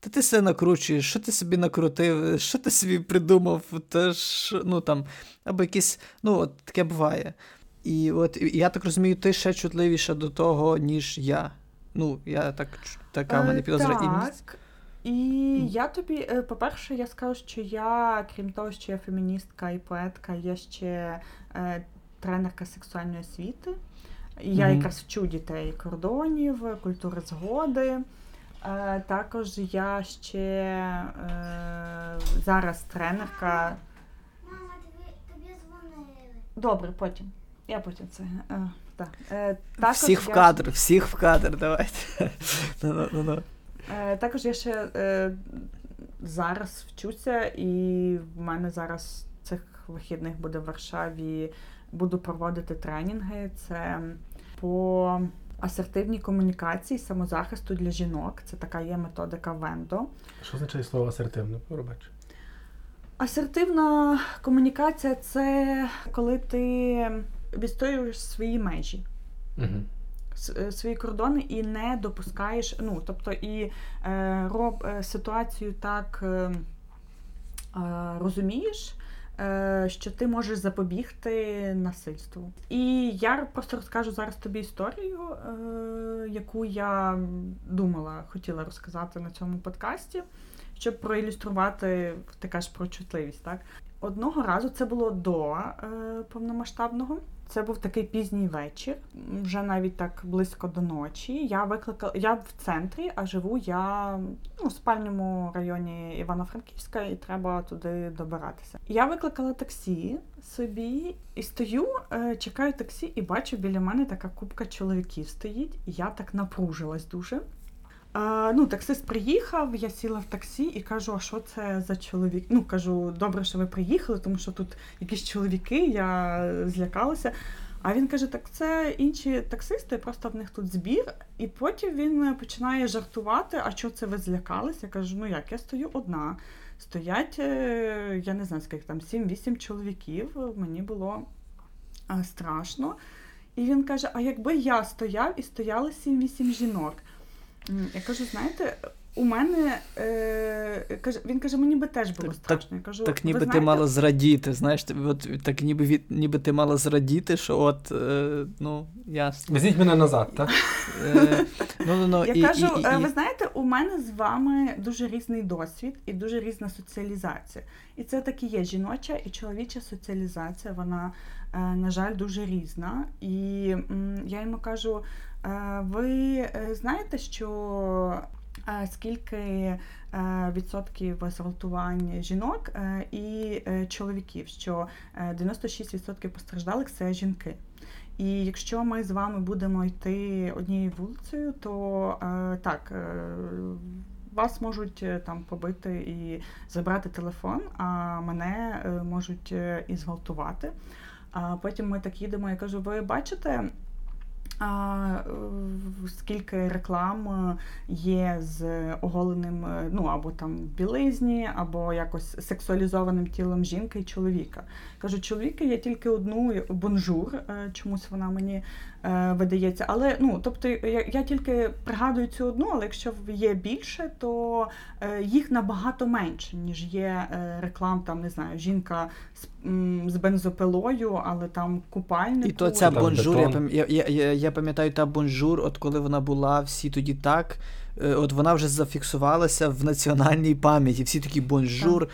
Та ти себе накручуєш, що ти собі накрутив, що ти собі придумав, та ж, ну там, або якісь, ну, от таке буває. І от і я так розумію, ти ще чутливіша до того, ніж я. Ну, я так, така в мене Е, підозра. І Так. І я тобі, е, по-перше, я скажу, що я, крім того, що я феміністка і поетка, я ще е, тренерка сексуальної освіти. Я Мгм. якраз вчу дітей кордонів, культури згоди. Е, також я ще е, зараз тренерка. Мама, тобі, тобі дзвонили. Добре, потім. Я потім це. Е, так. Е, також всіх в кадр, всіх в кадр, давайте. Ну-ну-ну. Е, також я ще е, зараз вчуся, і в мене зараз цих вихідних буде в Варшаві. Буду проводити тренінги. Це по асертивній комунікації, самозахисту для жінок. Це така є методика Вендо. Що означає слово асертивно? Пробач. Асертивна комунікація це коли ти відстоюєш свої межі. Угу. свої кордони і не допускаєш, ну тобто і е, роб е, ситуацію так е, е, розумієш. Е, Що ти можеш запобігти насильству. І я просто розкажу зараз тобі історію, е, яку я думала, хотіла розказати на цьому подкасті, щоб проілюструвати ти кажеш про чутливість. Так? Одного разу це було до е, повномасштабного. Це був такий пізній вечір, вже навіть так близько до ночі. Я викликала. Я в центрі, а живу я ну, в спальному районі Івано-Франківська, і треба туди добиратися. Я викликала таксі собі і стою, е, чекаю таксі, і бачу біля мене така купка чоловіків стоїть. Я так напружилась дуже. Е, ну, таксист приїхав, я сіла в таксі і кажу, а що це за чоловік? Ну, кажу, добре, що ви приїхали, тому що тут якісь чоловіки, я злякалася. А він каже: так це інші таксисти, просто в них тут збір. І потім він починає жартувати, а що це ви злякалися? Я кажу, ну як, я стою одна. Стоять, е, я не знаю, скільки там, 7-8 чоловіків. Мені було страшно. І він каже: А якби я стояв і стояли 7-8 жінок? Я кажу, знаєте, у мене е, каже, він каже, мені би теж було Так- страшно. Я кажу, Так «Ви ніби ти мала зрадіти, знаєш, от, так ніби, від, ніби ти мала зрадіти, що от, е, ну, ясно. Везіть мене назад, так? Е, ну, ну, ну, Я і, кажу, і, і, е, ви знаєте, у мене з вами дуже різний досвід і дуже різна соціалізація. І це таки є жіноча і чоловіча соціалізація. Вона, е, на жаль, дуже різна. І м, я йому кажу: е, ви е, знаєте, що е, скільки е, відсотків зґвалтувань жінок е, і е, чоловіків, що е, 96% постраждалих це жінки. І якщо ми з вами будемо йти однією вулицею, то е, так. Е, вас можуть е, там побити і забрати телефон, а мене е, можуть е, і зґвалтувати. А потім ми так їдемо, я кажу: ви бачите, е, скільки реклам е, є з оголеним, е, ну або там білизні, або якось сексуалізованим тілом жінки і чоловіка. Кажу, чоловіка є тільки одну Bonjour, е, чомусь вона мені е, видається. Але ну, тобто я, я тільки пригадую цю одну, але якщо є більше, то е, їх набагато менше, ніж є е, реклам, там не знаю, жінка з, з бензопилою, але там купальник. і то ця Bonjour, я, я, я, я, пам'ятаю та Bonjour, от коли вона була, всі тоді так, е, от вона вже зафіксувалася в національній пам'яті. Всі такі bonjour.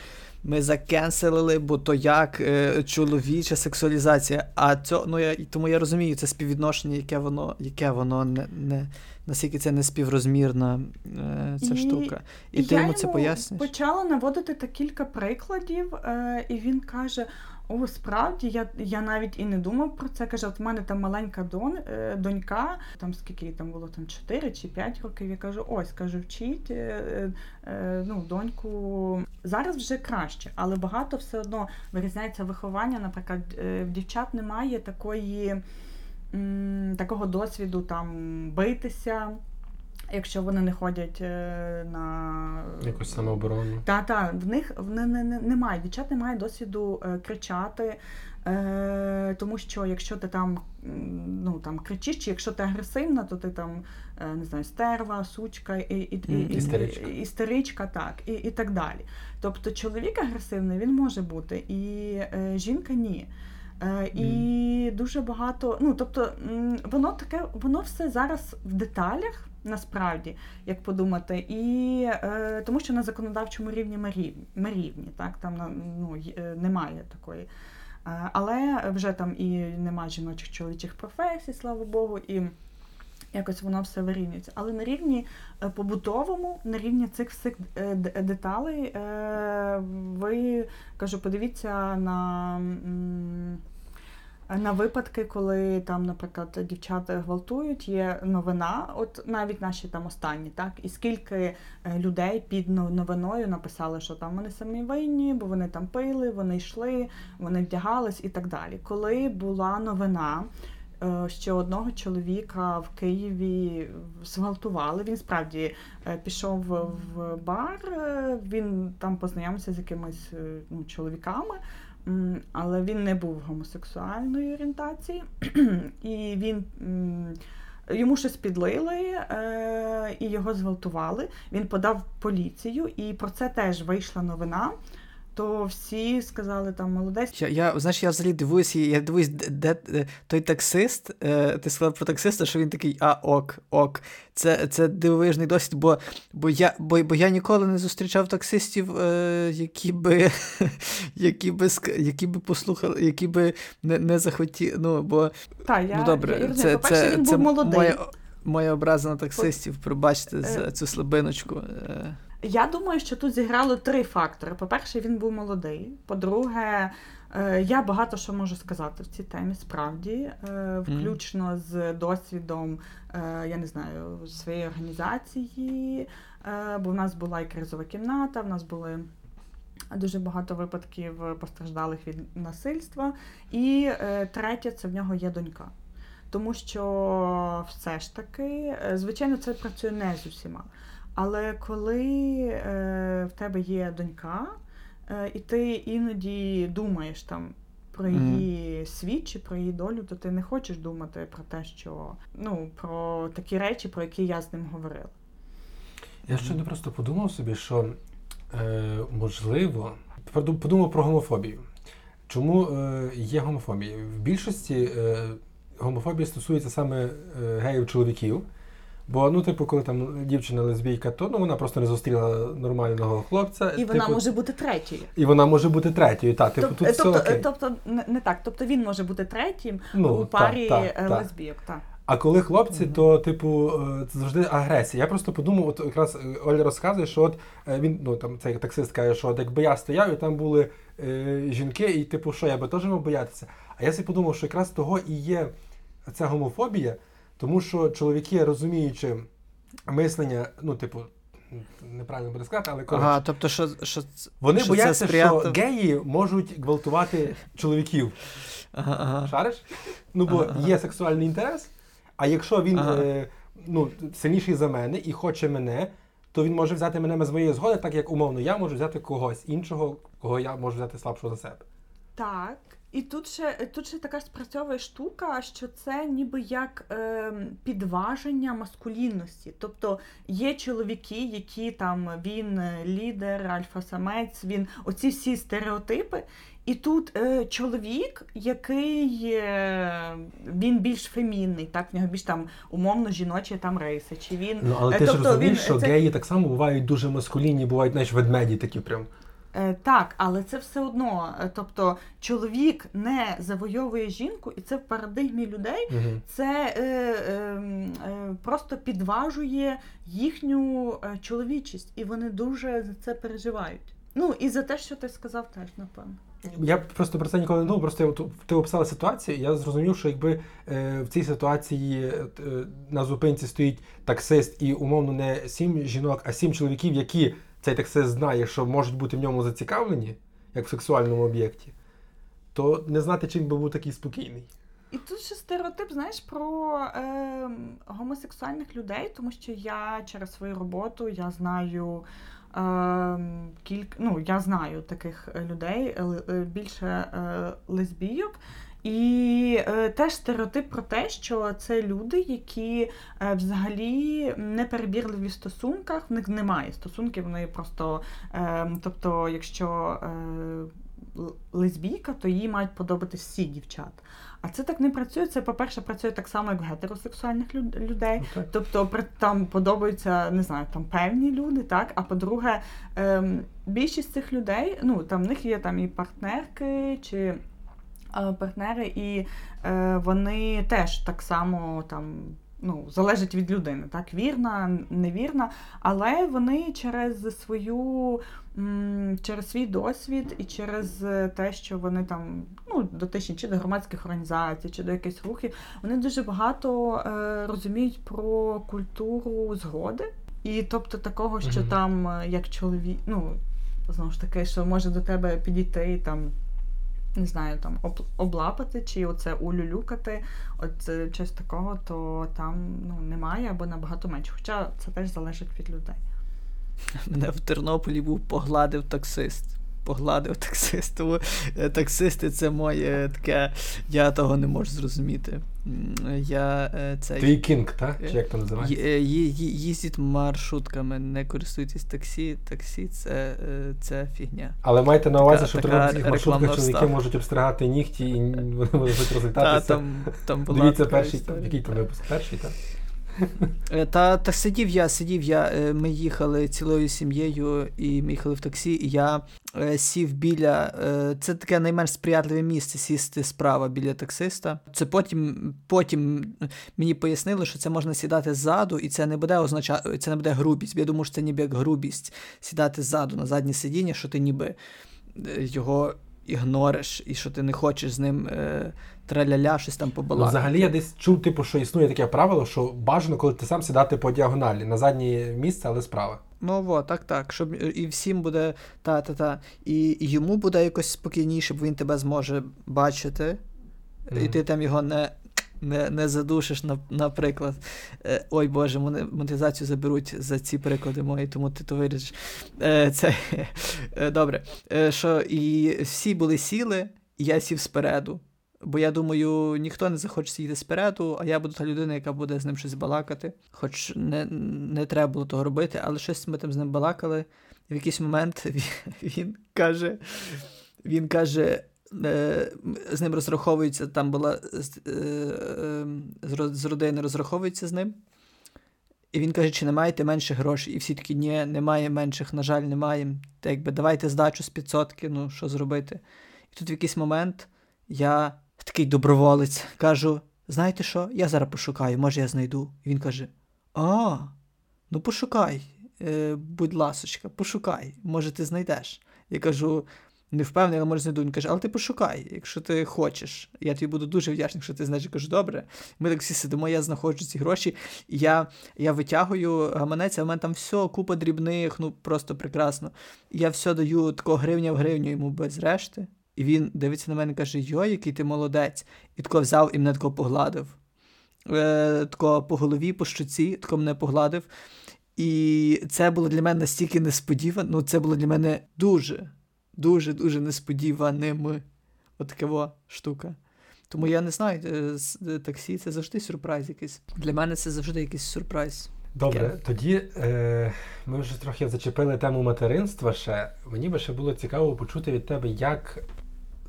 Ми закенселили, бо то як е, чоловіча сексуалізація. А цьо, ну я тому я розумію, це співвідношення, яке воно, яке воно не, не наскільки це не співрозмірна е, ця І- штука. І, ти я йому це поясниш? Почала наводити та кілька прикладів, е, і він каже: О, справді, я, я навіть і не думав про це. Каже, от в мене там маленька дон, е, донька, там скільки там було там 4 чи 5 років. Я кажу, ось кажу, вчіть е, е, ну, доньку. Зараз вже краще, але багато все одно вирізняється виховання. Наприклад, е, в дівчат немає такої. м, Такого досвіду там битися, якщо вони не ходять е, на Якусь самооборону. та, та, в них не, не, не, немає. Дівчат немає досвіду е, кричати. Е, тому що якщо ти там, ну, там кричиш, чи якщо ти агресивна, то ти там е, не знаю, стерва, сучка і, і, і, і, Істеричка. і, істеричка, так, і, і так далі. Тобто чоловік агресивний він може бути, і е, жінка ні. Е, і дуже багато, ну тобто, воно таке, воно все зараз в деталях. Насправді, як подумати, і е, тому що на законодавчому рівні ми рівні, ми рівні так там ну, е, немає такої. Е, але вже там і немає жіночих чоловічих професій, слава Богу, і, Якось воно все вирівнюється. Але на рівні е, побутовому, на рівні цих всіх деталей, ви кажу, подивіться на. На випадки, коли там, наприклад, дівчата гвалтують, є новина, от навіть наші там останні, так, і скільки е, людей під новиною написали, що там вони самі винні, бо вони там пили, вони йшли, вони вдягались і так далі. Коли була новина, е, що одного чоловіка в Києві зґвалтували, він справді е, пішов в бар, він там познайомився з якимись ну, чоловіками. Але він не був гомосексуальної орієнтації, і він йому щось підлили е, і його зґвалтували. Він подав поліцію, і про це теж вийшла новина. То всі сказали там молодець. Я, я знаєш, я взагалі дивуюся, я дивуюсь, де, де, де той таксист, е, ти сказав про таксиста, що він такий, а ок, ок. Це, це дивовижний досвід, бо, бо, я, бо, бо я ніколи не зустрічав таксистів, е, які би, які би, які би послухали, які би не, не захотіли. Ну, бо, Та, я, ну добре, я, я це, По-перше, це, він це був молодий. моя, моя образа на таксистів, пробачте за Е. цю слабиночку. Е. Я думаю, що тут зіграло три фактори. По-перше, він був молодий. По-друге, е, я багато що можу сказати в цій темі, справді, е, включно з досвідом, е, я не знаю, своєї організації, бо в нас була і кризова кімната, в нас були. Дуже багато випадків постраждалих від насильства. І е, третє, це в нього є донька. Тому що все ж таки, звичайно, це працює не з усіма. Але коли е, в тебе є донька, е, і ти іноді думаєш там про її світ чи про її долю, то ти не хочеш думати про те, що ну про такі речі, про які я з ним говорила. Я щойно просто подумав собі, що е, можливо, подум- подумав про гомофобію. Чому е, є гомофобія? В більшості е, гомофобія стосується саме е, геїв-чоловіків. Бо, ну, типу, коли там дівчина лесбійка, то ну, вона просто не зустріла нормального хлопця. І вона типу, може бути третьою. і вона може бути третьою. Так, типу, Тоб- тут все тобто, окей. тобто, не, так. Тобто він може бути третім Ну, у парі так, е, так. лесбійок. Так. А коли хлопці, то типу е, це завжди агресія. Я просто подумав, от якраз е, Оля розказує, що от він ну там цей таксист каже, що от якби я стояв, і там були е, жінки, і типу, що я би теж мав боятися. А я собі подумав, що якраз того і є ця гомофобія, тому що чоловіки, розуміючи мислення, ну, типу, неправильно буде сказати, але коротше, Ага, тобто, що, що, вони що бояться, це сприяти... що геї можуть гвалтувати чоловіків. Ага, ага. Шариш? Ну, бо Ага. є сексуальний інтерес, а якщо він Ага. е, ну, сильніший за мене і хоче мене, то він може взяти мене без моєї згоди, так як умовно я можу взяти когось іншого, кого я можу взяти слабшого за себе. Так. І тут ще, тут ще така спрацьовує штука, що це ніби як ем, підваження маскулінності. Тобто є чоловіки, які там він е, лідер, альфа-самець, він оці всі стереотипи. І тут е, чоловік, який е, він більш фемінний, так, в нього більш там умовно жіночі там риси. Чи він Ну, але Е, ти ж тобто розумієш, він- що це- геї так само бувають дуже маскулінні, бувають знаєш, ведмеді такі прям. Е, Так, але це все одно. е, Тобто чоловік не завойовує жінку, і це в парадигмі людей. Угу. Це е, е, е, просто підважує їхню е, чоловічість, і вони дуже за це переживають. Ну і за те, що ти сказав, теж напевно. Я просто про це ніколи не думав, просто я, ти описала ситуацію, я зрозумів, що якби е, в цій ситуації е, на зупинці стоїть таксист і умовно не сім жінок, а сім чоловіків, які цей таксист знає, що можуть бути в ньому зацікавлені, як в сексуальному об'єкті, то не знати, чим би був такий спокійний. І тут ще стереотип, знаєш, про е, гомосексуальних людей, тому що я через свою роботу я знаю е, кілька, ну, я знаю таких людей, е, е, більше е, лесбійок. І е, теж стереотип про те, що це люди, які е, взагалі не перебірливі в стосунках, в них немає стосунків, вони просто, е, тобто, якщо е, лесбійка, то їй мають подобатись всі дівчата. А це так не працює. Це, по-перше, працює так само, як в гетеросексуальних люд- людей. Ну, так. Тобто там подобаються, не знаю, там певні люди, так. А по-друге, ем, більшість цих людей, ну там в них є там і партнерки чи партнери, і е, вони теж так само там. ну, залежить від людини, так, вірна, невірна, але вони через свою, через свій досвід і через те, що вони там ну, дотичні чи до громадських організацій, чи до якихось рухів, вони дуже багато е, розуміють про культуру згоди. І тобто такого, що mm-hmm. там е, як чоловік, ну знову ж таки, що може до тебе підійти і там не знаю, там облапати чи оце улюлюкати, от чогось щось такого, то там ну, немає або набагато менше. Хоча це теж залежить від людей. Мене в Тернополі був погладив таксист погладив таксист. Тому е, таксисти це моє таке. Я того не можу зрозуміти. Я, е, це, Твій кінг, так? Чи як то називається? Їздіть маршрутками, не користуйтесь таксі. Таксі це це фігня. Але майте на увазі, така, що треба цих маршрутках чоловіки можуть обстригати нігті і вони можуть розлітатися. Та, там, там була Дивіться перший, який там випуск? Перший, так? Е, та та сидів я, сидів я. Е, ми їхали цілою сім'єю, і ми їхали в таксі, і я е, сів біля. Це таке найменш сприятливе місце сісти справа біля таксиста. Це потім потім мені пояснили, що це можна сідати ззаду, і це не буде означати, це не буде грубість. Я думаю, що це ніби як грубість сідати ззаду на заднє сидіння, що ти ніби його ігнориш, і що ти не хочеш з ним е, траляля щось там побалакати. Ну, Взагалі я десь чув, типу, що існує таке правило, що бажано, коли ти сам сідати по діагоналі, на заднє місце, але справа. Ну во, так, так. Щоб і всім буде та-та-та. І йому буде якось спокійніше, бо він тебе зможе бачити, mm. і ти там його не не не задушиш, наприклад. Е, ой Боже, монетизацію заберуть за ці приклади мої, тому ти то вирішиш. Е, це е, добре. Що І всі були сіли, і я сів спереду. Бо я думаю, ніхто не захоче сидіти спереду, а я буду та людина, яка буде з ним щось балакати. Хоч не не треба було того робити, але щось ми там з ним балакали. В якийсь момент він, він каже: він каже. Е, з ним розраховуються, там була е, е, з родини розраховуються з ним. І він каже, чи не маєте менше грошей? І всі такі, ні, немає менших, на жаль, немає. Та якби давайте здачу з 500, ну що зробити? І тут в якийсь момент я такий доброволець кажу: знаєте що, я зараз пошукаю, може я знайду. І він каже: А, ну пошукай, будь ласочка, пошукай, може ти знайдеш. Я кажу: не впевнений, але може знайду. Він каже, але ти пошукай, якщо ти хочеш. Я тобі буду дуже вдячний, якщо ти знаєш, я кажу, добре. Ми так всі сидимо, я знаходжу ці гроші, я я витягую гаманець, а в мене там все, купа дрібних, ну просто прекрасно. Я все даю тако гривня в гривню йому без решти. І він дивиться на мене і каже: Йой, який ти молодець. І тако взяв і мене тако погладив. Е, Тако по голові, по щоці, тако мене погладив. І це було для мене настільки несподівано, ну це було для мене дуже дуже-дуже несподіваним. От штука. Тому я не знаю, е, е, таксі це завжди сюрприз якийсь. Для мене це завжди якийсь сюрприз. Добре, Таке. тоді е, ми вже трохи зачепили тему материнства ще. Мені би ще було цікаво почути від тебе, як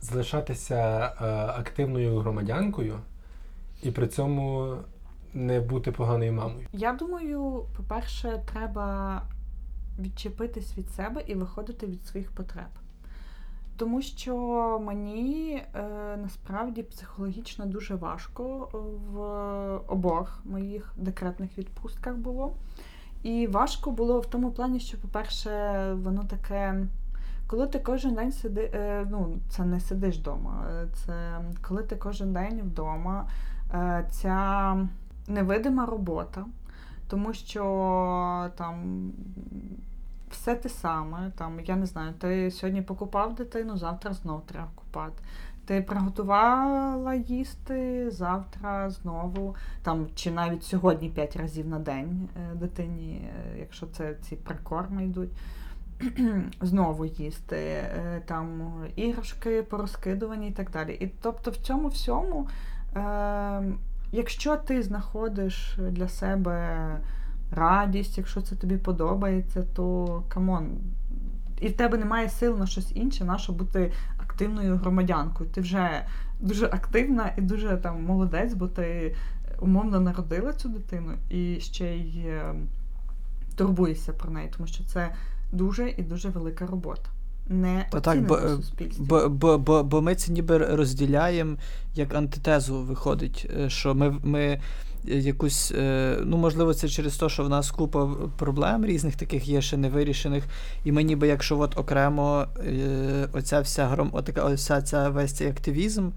залишатися е, активною громадянкою і при цьому не бути поганою мамою. Я думаю, по-перше, треба відчепитись від себе і виходити від своїх потреб. Тому що мені е, насправді психологічно дуже важко в обох моїх декретних відпустках було. І важко було в тому плані, що, по-перше, воно таке, коли ти кожен день сиди, е, ну, це не сидиш вдома, це коли ти кожен день вдома, е, ця невидима робота, тому що там все те саме. Там, Я не знаю, ти сьогодні покупав дитину, завтра знову треба купати. Ти приготувала їсти завтра знову, там, чи навіть сьогодні п'ять разів на день е, дитині, е, якщо це ці прикорми йдуть, знову їсти, е, там іграшки порозкидувані і так далі. І тобто в цьому всьому, е, якщо ти знаходиш для себе радість, якщо це тобі подобається, то come on. І в тебе немає сил на щось інше, на що бути активною громадянкою. Ти вже дуже активна і дуже там молодець, бо ти умовно народила цю дитину і ще й е, турбуєшся про неї, тому що це дуже і дуже велика робота. не Та так, бо, е. Бо, бо, бо, бо ми це ніби розділяємо як антитезу виходить, е, що ми, ми якусь, е, ну можливо, це через те, що в нас купа проблем різних таких є ще невирішених, і ми ніби якщо от окремо е, оця вся гром, отака оця ця весь цей активізм.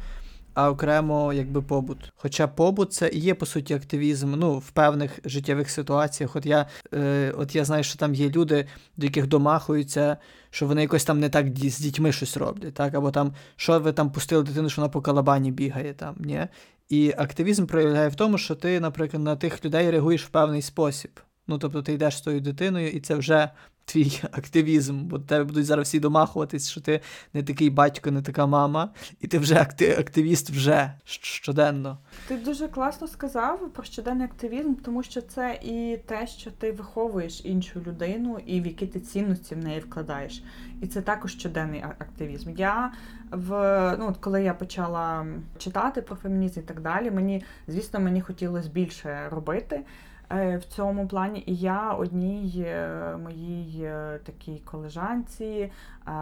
А окремо якби побут. Хоча побут це і є по суті активізм ну, в певних життєвих ситуаціях. От я е, от я знаю, що там є люди, до яких домахуються, що вони якось там не так з дітьми щось роблять, так? Або там, що ви там пустили дитину, що вона по калабані бігає там, ні? І активізм проявляє в тому, що ти, наприклад, на тих людей реагуєш в певний спосіб. Ну, тобто ти йдеш з тою дитиною, і це вже твій активізм, бо тебе будуть зараз всі домахуватись, що ти не такий батько, не така мама, і ти вже активіст вже щоденно. Ти дуже класно сказав про щоденний активізм, тому що це і те, що ти виховуєш іншу людину, і в які ти цінності в неї вкладаєш. І це також щоденний активізм. Я в ну, от коли я почала читати про фемінізм і так далі, мені, звісно, мені хотілося більше робити. Е, В цьому плані, і я одній е, моїй е, такій колежанці,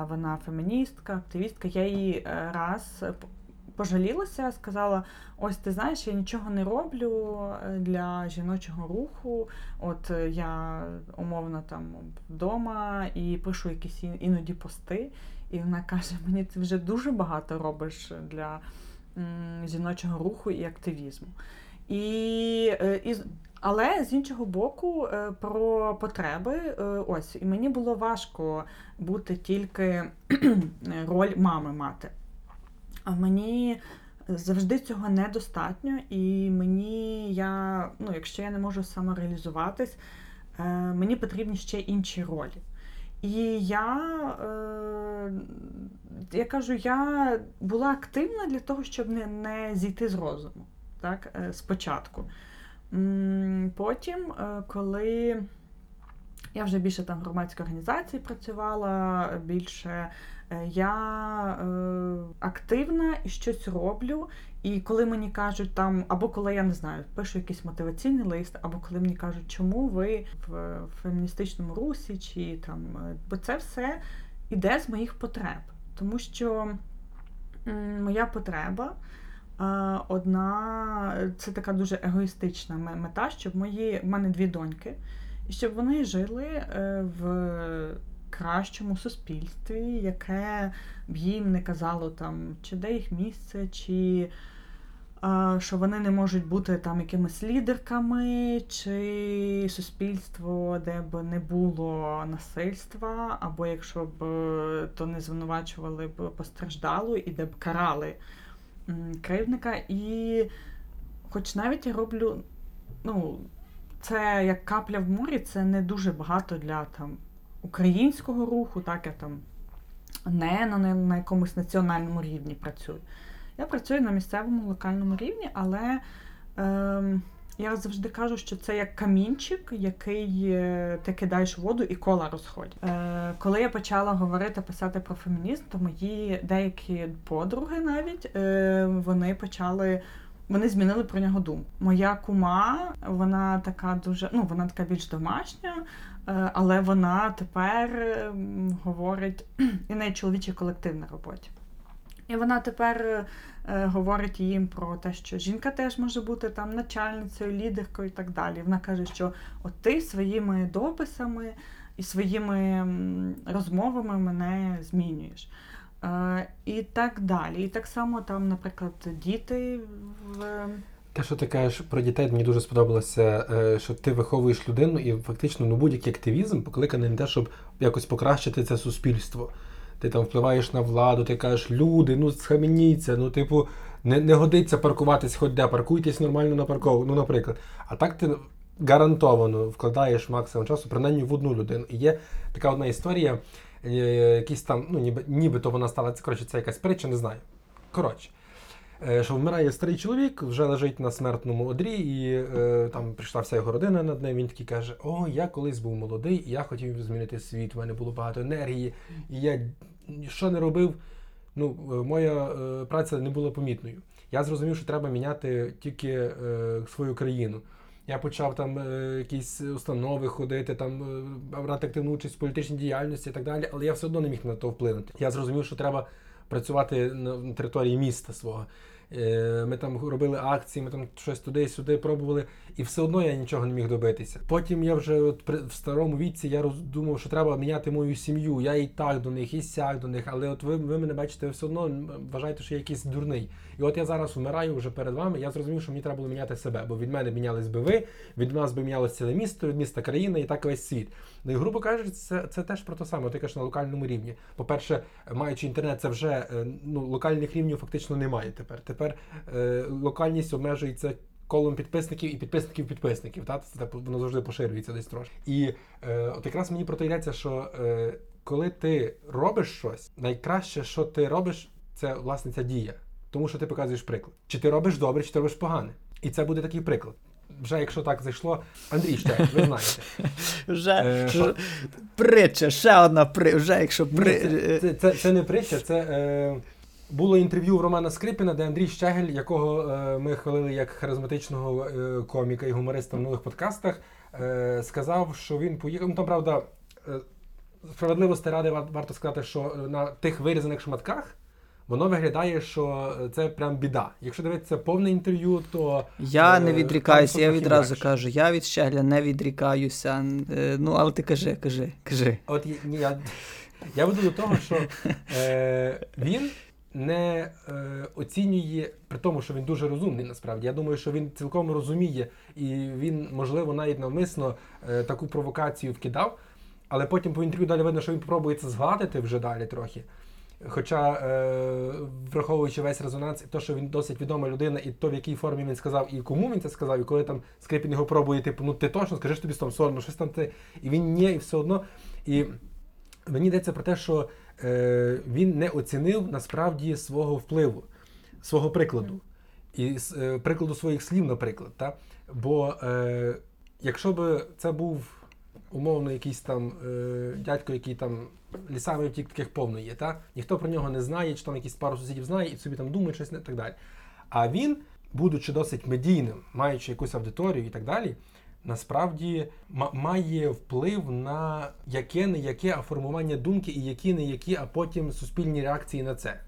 вона феміністка, активістка, я е, раз пожалілася, сказала: ось ти знаєш, я нічого не роблю для жіночого руху. От я умовно там вдома і пишу якісь іноді пости. І вона каже: мені ти вже дуже багато робиш для жіночого руху і активізму. І, і, але з іншого боку, е, про потреби, е, ось, і мені було важко бути тільки роль мами мати. А мені завжди цього недостатньо, і мені я, ну, якщо я не можу самореалізуватись, е, мені потрібні ще інші ролі. І я, е, я кажу, я була активна для того, щоб не, не зійти з розуму. Так, е, спочатку. Потім, е, коли я вже більше там в громадській організації працювала, більше е, я е, активна і щось роблю. І коли мені кажуть там, або коли я не знаю, пишу якийсь мотиваційний лист, або коли мені кажуть, чому ви в феміністичному русі, чи там, бо це все іде з моїх потреб. Тому що моя потреба. Одна це така дуже егоїстична мета, щоб мої в мене дві доньки, і щоб вони жили е, в кращому суспільстві, яке б їм не казало там, чи де їх місце, чи що вони не можуть бути там якимись лідерками, чи суспільство, де б не було насильства, або якщо б е, то не звинувачували б постраждалу і де б карали кривдника. І хоч навіть я роблю, ну, це як капля в морі, це не дуже багато для там українського руху, так я там не на, на, якомусь національному рівні працюю. Я працюю на місцевому локальному рівні, але ем, я завжди кажу, що це як камінчик, який е, ти кидаєш воду і кола розходять. Е, коли я почала говорити, писати про фемінізм, то мої деякі подруги навіть е, вони почали. Вони змінили про нього думку. Моя кума, вона така дуже, ну вона така більш домашня, е, але вона тепер ем, говорить і в неї чоловічий колектив на роботі. І вона тепер е, говорить їм про те, що жінка теж може бути там начальницею, лідеркою і так далі. Вона каже, що от ти своїми дописами і своїми розмовами мене змінюєш. Е, і так далі. І так само там, наприклад, діти в Те, що ти кажеш про дітей, мені дуже сподобалося, е, що ти виховуєш людину і фактично ну, будь-який активізм покликаний на те, щоб якось покращити це суспільство. Ти там впливаєш на владу, ти кажеш, люди, ну схаменіться, ну, типу, не, не годиться паркуватись хоч де, паркуйтесь нормально на парковку, ну, наприклад. А так ти гарантовано вкладаєш максимум часу, принаймні в одну людину. І є така одна історія, е, якісь там, ну, ніби, нібито вона стала, коротше, це якась притча, не знаю. Коротше. Е, що вмирає старий чоловік, вже лежить на смертному одрі, і е, там прийшла вся його родина над ним. Він такий каже: О, я колись був молодий, і я хотів змінити світ. У мене було багато енергії, і я що не робив. Ну, е, моя праця не була помітною. Я зрозумів, що треба міняти тільки свою країну. Я почав там якісь установи ходити, там брати активну участь в політичній діяльності і так далі, але я все одно не міг на то вплинути. Я зрозумів, що треба працювати на території міста свого. Е, Ми там робили акції, ми там щось туди-сюди пробували, і все одно я нічого не міг добитися. Потім я вже от при в старому віці я роздумав, що треба міняти мою сім'ю. Я і так до них, і сяк до них. Але от ви, ви мене бачите, ви все одно вважаєте, що я якийсь дурний. І от я зараз вмираю вже перед вами. Я зрозумів, що мені треба було міняти себе, бо від мене мінялись би ви, від нас би мінялося ціле місто, від міста країна і так весь світ. Ну і грубо кажучи, це, це теж про те саме, ти кажеш на локальному рівні. По-перше, маючи інтернет, це вже е, ну, локальних рівнів фактично немає тепер. Тепер е, локальність обмежується колом підписників і підписників підписників. Та? Це воно завжди поширюється десь трошки. І е, от якраз мені про те йдеться, що е, коли ти робиш щось, найкраще, що ти робиш, це власне ця дія. Тому що ти показуєш приклад. Чи ти робиш добре, чи ти робиш погане. І це буде такий приклад. Вже якщо так зайшло, Андрій ще, ви знаєте. Вже, Е, притча, ще одна при, вже якщо при. Ні, це, це, це, це не притча, це е, було інтерв'ю в Романа Скрипіна, де Андрій Щегель, якого е, ми хвалили як харизматичного е, коміка і гумориста в минулих подкастах, е, сказав, що він поїхав. Ну там правда, справедливості ради варто сказати, що на тих вирізаних шматках. Воно виглядає, що це прям біда. Якщо дивитися повне інтерв'ю, то Я е, не відрікаюся, я відразу легше. кажу, я від щегля не відрікаюся. Е, Ну, але ти кажи, кажи, кажи. От ні, я, я веду до того, що е, він не е, оцінює, при тому, що він дуже розумний насправді. Я думаю, що він цілком розуміє, і він, можливо, навіть навмисно е, таку провокацію вкидав, але потім по інтерв'ю далі видно, що він пробує це згладити вже далі трохи. Хоча, е, враховуючи весь резонанс, і те, що він досить відома людина, і то, в якій формі він сказав, і кому він це сказав, і коли там Скрипін його пробує, типу, ну ти точно скажи, тобі там соромно, щось там ти. І він ні, і все одно. І мені йдеться про те, що він не оцінив насправді свого впливу, свого прикладу. І е, прикладу своїх слів, наприклад. Та? Бо е, якщо б це був умовно якийсь там е, дядько, який там лісами втік таких повно є, та? ніхто про нього не знає, чи там якісь пару сусідів знає, і собі там думає щось не так далі. А він, будучи досить медійним, маючи якусь аудиторію і так далі, насправді ма- має вплив на яке не яке а формування думки і які не які, а потім суспільні реакції на це.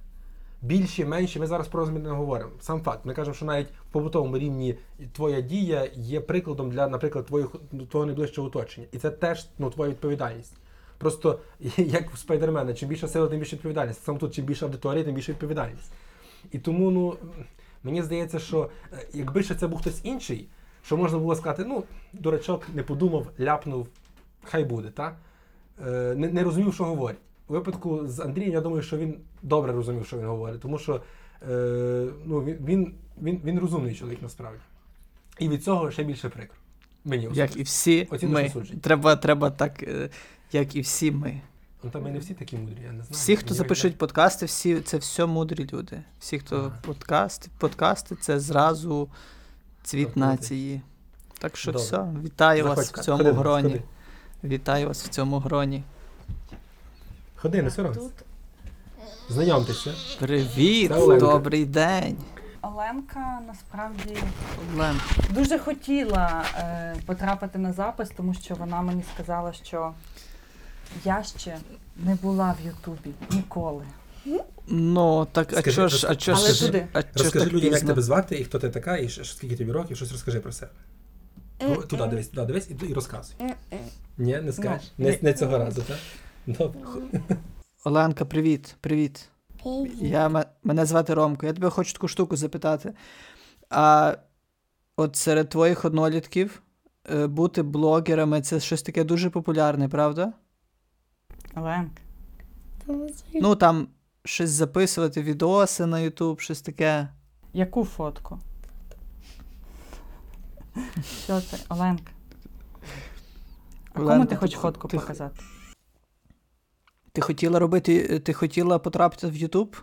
Більші, менші, ми зараз про розмір не говоримо. Сам факт. Ми кажемо, що навіть в побутовому рівні твоя дія є прикладом для, наприклад, твоїх, твого найближчого оточення. І це теж ну, твоя відповідальність. Просто як в спайдермена, чим більша сила, тим більше відповідальність. Саме тут, чим більше аудиторія, тим більше відповідальність. І тому, ну, мені здається, що е, якби ще це був хтось інший, що можна було сказати, ну, дурачок не подумав, ляпнув, хай буде, та? Е, не, не розумів, що говорить. У випадку з Андрієм, я думаю, що він добре розумів, що він говорить, тому що е, ну, він, він, він, він розумний чоловік насправді. І від цього ще більше прикро. Мені Як і всі Оціночне ми. Треба, треба так, е, як і всі ми. Ну, там ми не всі такі мудрі, я не знаю. Всі, хто запишуть подкасти, всі це все мудрі люди. Всі, хто Ага. подкасти, подкасти, це зразу цвіт нації. Так що Добре. все, вітаю вас в цьому ходи гроні. ходи. Вітаю вас в цьому гроні. Ходи, не соромся. Тут Знайомтеся. Привіт, Це Оленка. добрий день. Оленка насправді Олен. дуже хотіла е, потрапити на запис, тому що вона мені сказала, що я ще не була в Ютубі ніколи. Ну, так, а Скажи, ж, а розкажи- ж, а Розкажи так людям, як тебе звати і хто ти така, і скільки тобі років, щось розкажи про себе. Ну, туди дивись, туди дивись і, і розказуй. Ні, не скажеш? Ну, не, не цього разу, так? Добре. Оленка, привіт, привіт. Я, ме- мене звати Ромко. Я тебе хочу таку штуку запитати. А от серед твоїх однолітків е, бути блогерами це щось таке дуже популярне, правда? Оленка. Ну там щось записувати, відоси на Ютуб, щось таке. Яку фотку? Що це, Оленка? А кому ти хочеш фотку ти- показати? Ти хотіла робити, ти хотіла потрапити в Ютуб?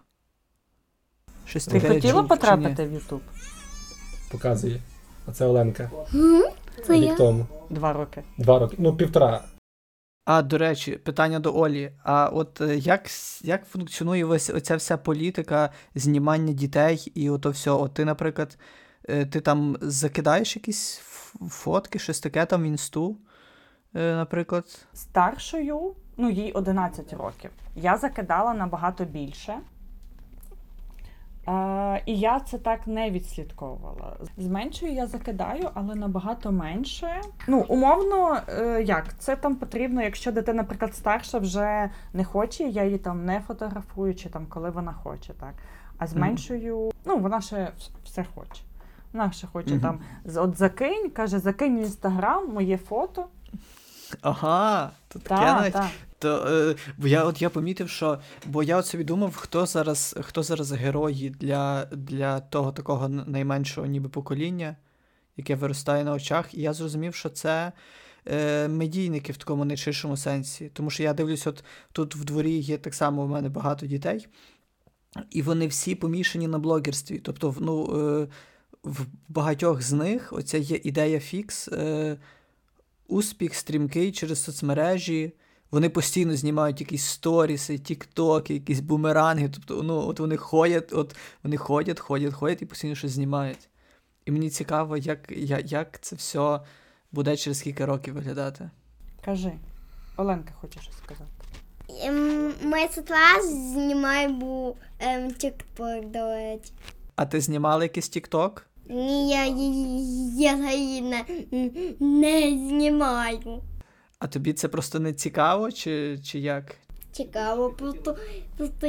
Щось Ти таке я хотіла чув, потрапити в Ютуб? Показує. Оце Оленка. Це Рік я. тому. Два роки. Два роки. Ну, півтора. А, до речі, питання до Олі. А от е, як, як функціонує ось оця вся політика знімання дітей і ото все? От ти, наприклад, е, ти там закидаєш якісь фотки, щось таке там в інсту, е, наприклад. Старшою, ну їй 11 років. Я закидала набагато більше. І я це так не відслідковувала. З меншою я закидаю, але набагато менше. Ну, умовно, е, як це там потрібно, якщо дитина, наприклад, старша вже не хоче, я її там не фотографую, чи там коли вона хоче, так. А з Мгм. ну, вона ще все хоче. Вона ще хоче Мгм. там, от закинь, каже, закинь в інстаграм моє фото. Ага, то таке Так, навіть. так. То, е, бо я от я помітив, що. Бо я от собі думав, хто зараз, хто зараз герої для, для того такого найменшого ніби покоління, яке виростає на очах. І я зрозумів, що це е, медійники в такому найширшому сенсі. Тому що я дивлюсь, от тут в дворі є так само у мене багато дітей, і вони всі помішані на блогерстві. Тобто, ну, е, в багатьох з них оця є ідея фікс. Е, успіх стрімкий через соцмережі. Вони постійно знімають якісь сторіси, тіктоки, якісь бумеранги. Тобто, ну, от вони ходять, от вони ходять, ходять, ходять і постійно щось знімають. І мені цікаво, як, як, як це все буде через кілька років виглядати. Кажи. Оленка хоче щось сказати. Ем, Моя сестра знімає бу ем, тік-ток. А ти знімала якийсь тікток? Ні, я її я не, не знімаю. А тобі це просто не цікаво, чи, чи як? Цікаво, просто, просто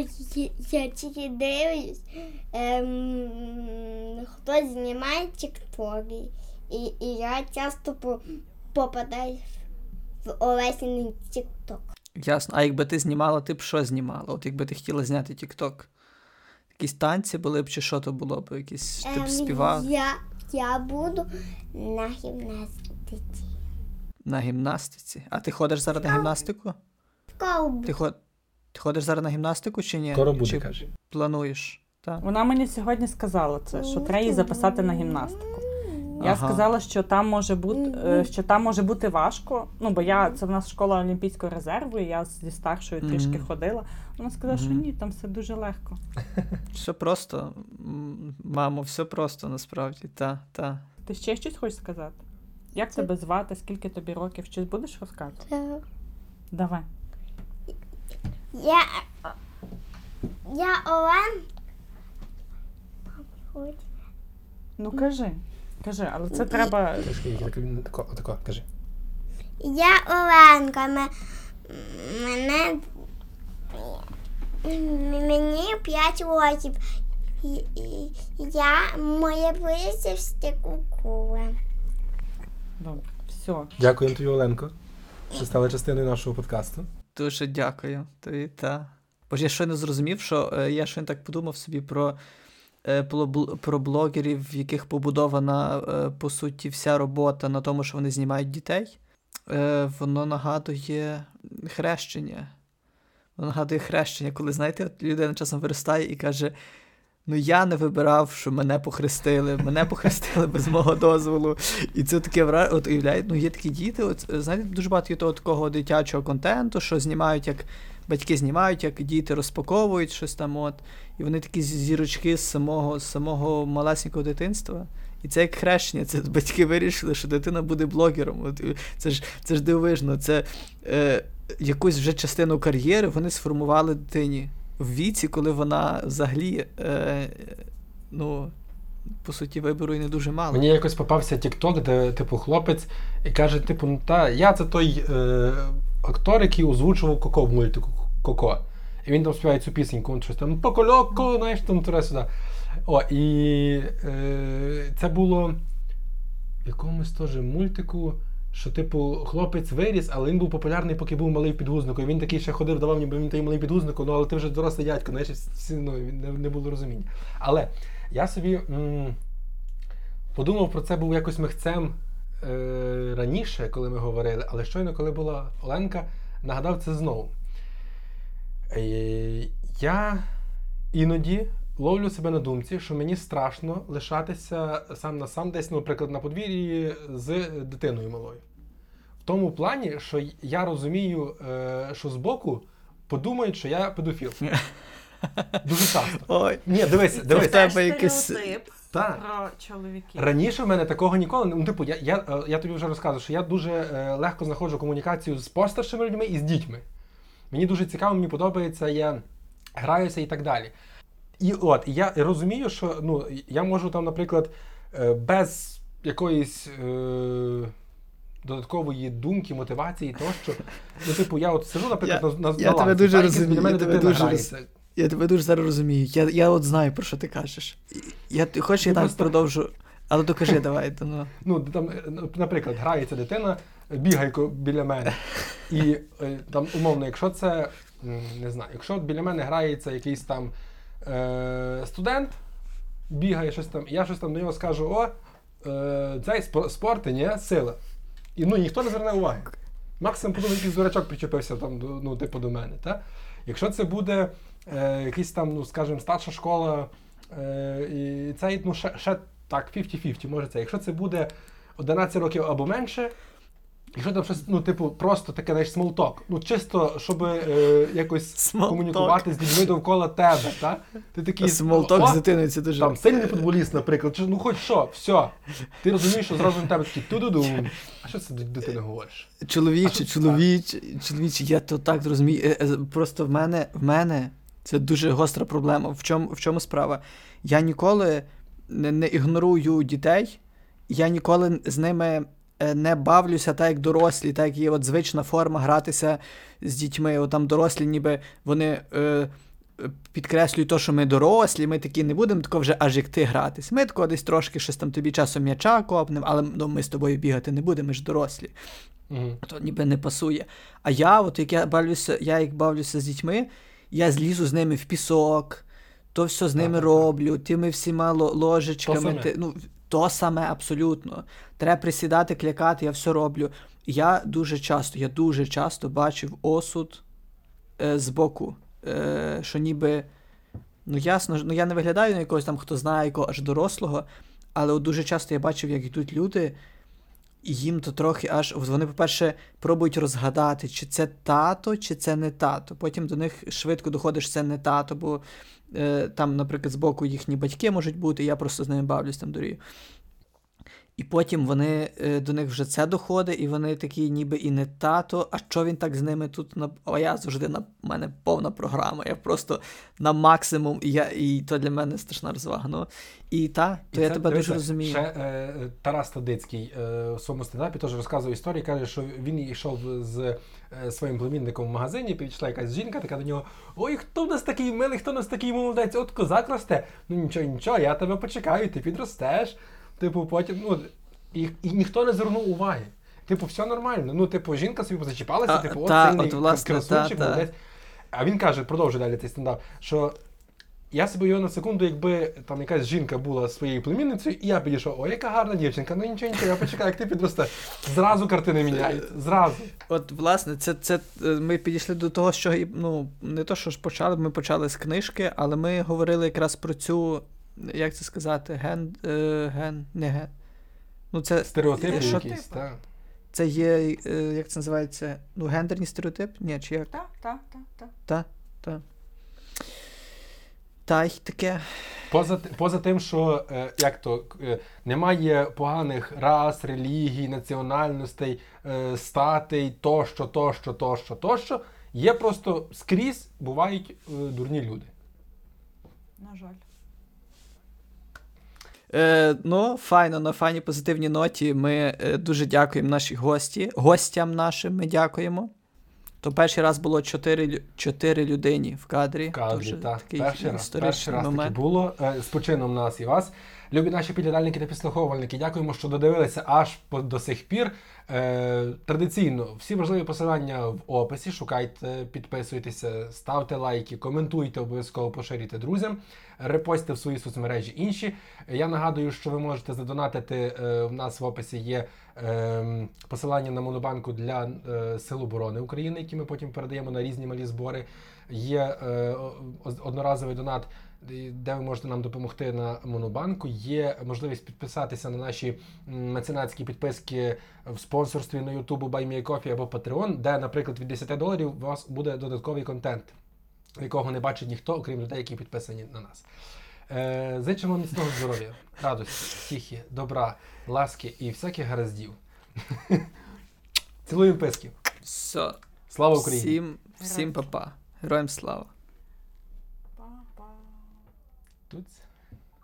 я, тільки дивлюсь, ем, хтось знімає тіктоки, і, і я часто по, попадаю в Олесіний тікток. Ясно. А якби ти знімала, ти б що знімала? От якби ти хотіла зняти тікток? Якісь танці були б, чи що то було б? Якісь ти б співав Ем, я, я буду на гімнастиці. На гімнастиці. А ти ходиш зараз на гімнастику? Ти, ход... ти ходиш зараз на гімнастику чи ні? Скоро буде, чи каже. плануєш? Так. Вона мені сьогодні сказала це, що треба її записати на гімнастику. Я Ага. сказала, що там може бути, е, що там може бути важко. Ну, бо я це в нас школа Олімпійського резерву, і я зі старшою трішки ходила. Вона сказала, що Мгм. ні, там все дуже легко. Все просто, М, мамо, все просто насправді. Та, та. Ти ще щось хочеш сказати? Як тебе звати, скільки тобі років? Щось будеш розказувати? Давай. Я, я Олен. Ну кажи. Кажи, але це треба. Тако, отако, кажи. Я Оленка. Мене мені 5 років. Я моє прізвище Кукула. Добре, все. Дякуємо тобі, Оленко, що стала частиною нашого подкасту. Дуже дякую. Тобі, та. Бо ж я щойно зрозумів, що е, я щойно так подумав собі про, е, про, блогерів, в яких побудована, е, по суті, вся робота на тому, що вони знімають дітей. Е, воно нагадує хрещення. Воно нагадує хрещення, коли, знаєте, от людина часом виростає і каже: Ну, я не вибирав, що мене похрестили, мене похрестили без мого дозволу. І це таке вра... от уявляє, ну є такі діти, от знаєте, дуже багато є того такого дитячого контенту, що знімають, як батьки знімають, як діти розпаковують щось там, от, і вони такі зірочки з самого, самого малесенького дитинства. І це як хрещення, це батьки вирішили, що дитина буде блогером. Це ж це ж дивовижно. Це е, якусь вже частину кар'єри вони сформували дитині в віці, коли вона взагалі, е, ну, по суті, вибору і не дуже мало. Мені якось попався TikTok, де, типу, хлопець і каже, типу, ну та я це той е, актор, який озвучував Коко в мультику Коко. І він там співає цю пісеньку, він щось там покольоко, знаєш, там туди-сюди. О, і е, це було в якомусь теж мультику, що, типу, хлопець виріс, але він був популярний, поки був малий в. І він такий ще ходив, давав, ніби він той малий підгузнику, ну але ти вже дорослий дядько, знаєш, всі, ну, не, не було розуміння. Але я собі м, подумав про це був якось михцем е, раніше, коли ми говорили, але щойно, коли була Оленка, нагадав це знову. Е, я іноді ловлю себе на думці, що мені страшно лишатися сам на сам десь, наприклад, на подвір'ї з дитиною малою. В тому плані, що я розумію, е, що збоку подумають, що я педофіл. Дуже часто. Ой, Ні, дивись, дивись. тебе якийсь. Так. про чоловіків. Раніше в мене такого ніколи не- ну, типу, я, я, е, я тобі вже розказував, що я дуже е, легко знаходжу комунікацію з постаршими людьми і з дітьми. Мені дуже цікаво, мені подобається, я граюся і так далі. І от, я розумію, що ну, я можу там, наприклад, е, без якоїсь е, додаткової думки, мотивації тощо. Ну, типу, я от сижу, наприклад, Я- на, на, я тебе дуже розумію, мене я тебе дуже грається. Я тебе дуже зараз розумію. Я, я от знаю, про що ти кажеш. Я, хочеш, я Ну, так просто- продовжу. Але докажи, давай. то, ну. Ну, там, е, ну, наприклад, грається дитина, бігає біля мене. І е, там, умовно, якщо це, не знаю, якщо біля мене грається якийсь там е, студент, бігає щось там, я щось там до нього скажу: о, е, цей спор- спорти, ні, сила. І ну, ніхто не зверне уваги. Максимум подумає, якийсь дурачок причепився там, ну, типу, до мене. Та? Якщо це буде е, якийсь там, ну, скажімо, старша школа, е, і цей, ну, ще, ще так, 50-50, може це. Якщо це буде 11 років або менше, якщо там щось, ну, типу, просто таке, знаєш, small talk, ну, чисто, щоб е, якось small talk. комунікувати з людьми довкола тебе, та? Ти такий, Small talk з дитиною це дуже. там сильний футболіст, наприклад, чи ну хоч що, все. Ти розумієш, що зразу на тебе такий ту-ду-ду. А що це до дитини говориш? Чоловіче, чоловіче, чоловіче, я то так зрозумію. Е, е, Просто в мене, в мене це дуже гостра проблема. В чому, в чому справа? Я ніколи не, не ігнорую дітей, я ніколи з ними не бавлюся так, як дорослі, так як є от звична форма гратися з дітьми. От там дорослі, ніби вони. Е, Підкреслюють те, що ми дорослі, ми такі не будемо тако вже аж як ти гратись. Ми тако десь трошки щось там тобі часом м'яча копнемо, але ну, ми з тобою бігати не будемо, ми ж дорослі Угу. то ніби не пасує. А я, от як я бавлюся, я як бавлюся з дітьми, я злізу з ними в пісок, то все з ними так, роблю, тими всіма ложечками. Ти- ну, то саме абсолютно. Треба присідати, клякати, я все роблю. Я дуже часто, я дуже часто бачив осуд е, з боку, е, що ніби. Ну, ясно, ну я не виглядаю на якогось там, хто знає якого аж дорослого, але от дуже часто я бачив, як йдуть люди, і їм то трохи аж. Вони, по-перше, пробують розгадати, чи це тато, чи це не тато. Потім до них швидко доходиш, це не тато, бо там, наприклад, збоку їхні батьки можуть бути, я просто з ними бавлюсь там дорію. І потім вони е, до них вже це доходить, і вони такі, ніби і не тато. А що він так з ними тут на. А я завжди на мене повна програма. Я просто на максимум, і я і то для мене страшна розвага. Ну і та, то І я це, тебе дуже розумію. Ще е, Тарас Тадицький е, в своєму стендапі теж розказував історію, каже, що він йшов з е, своїм племінником в магазині, підійшла якась жінка, така до нього: Ой, хто в нас такий милий, хто в нас такий молодець? От козак росте. Ну нічого, нічого, я тебе почекаю, ти підростеш. Типу, потім, ну, і, і ніхто не звернув уваги. Типу, все нормально. Ну, типу, жінка собі позачіпалася, А, типу, от та, сильний от, власне, красунчик, та, та. молодець. А він каже, продовжує далі цей стендап, що я собі його на секунду, якби там якась жінка була своєю племінницею, і я підійшов, о, яка гарна дівчинка, ну нічого, нічого, я почекаю, як ти підростеш. Зразу картини міняються, зразу. От, власне, це, це е, ми підійшли до того, що і, ну, не то, що ж почали, ми почали з книжки, але ми говорили якраз про цю, як це сказати, ген, е, ген, не ген. Ну, це, Стереотипи що якісь, типу? так. це є, е, як це називається, ну, гендерний стереотип? Ні, чи як? Так, так, так, так. Та, та. Та й таке. Поза, поза тим, що е, як то е, немає поганих рас, релігій, національностей, е, статей, тощо, тощо, тощо, тощо. Є просто скрізь бувають е, дурні люди. На жаль. Е, ну, файно, на файній позитивній ноті. Ми е, дуже дякуємо нашій гості. Гостям нашим ми дякуємо. То перший раз було чотири, лю- чотири людині в кадрі. В кадрі, так. такий Перший раз, перший раз таки було. Е, З почином нас і вас. Любі наші підглядальники та підслуховувальники, дякуємо, що додивилися аж до сих пір. Е, традиційно всі важливі посилання в описі. Шукайте, підписуйтеся, ставте лайки, коментуйте, обов'язково поширюйте друзям, репостьте в свої соцмережі інші. Я нагадую, що ви можете задонатити. е, В нас в описі є е, посилання на монобанку для е, Сил оборони України, які ми потім передаємо на різні малі збори. Є одноразовий донат, де ви можете нам допомогти на монобанку. Є можливість підписатися на наші меценатські підписки в спонсорстві на YouTube, BuyMeACoffee або Patreon, де, наприклад, від 10 доларів у вас буде додатковий контент, якого не бачить ніхто, окрім людей, які підписані на нас. Е, зичимо міцного здоров'я, радості, втіхи, добра, ласки і всяких гараздів. Цілуємо писків. Все. Слава Україні! Всім, всім па-па. Героям слава. Тут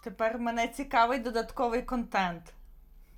Тепер мене цікавий додатковий контент.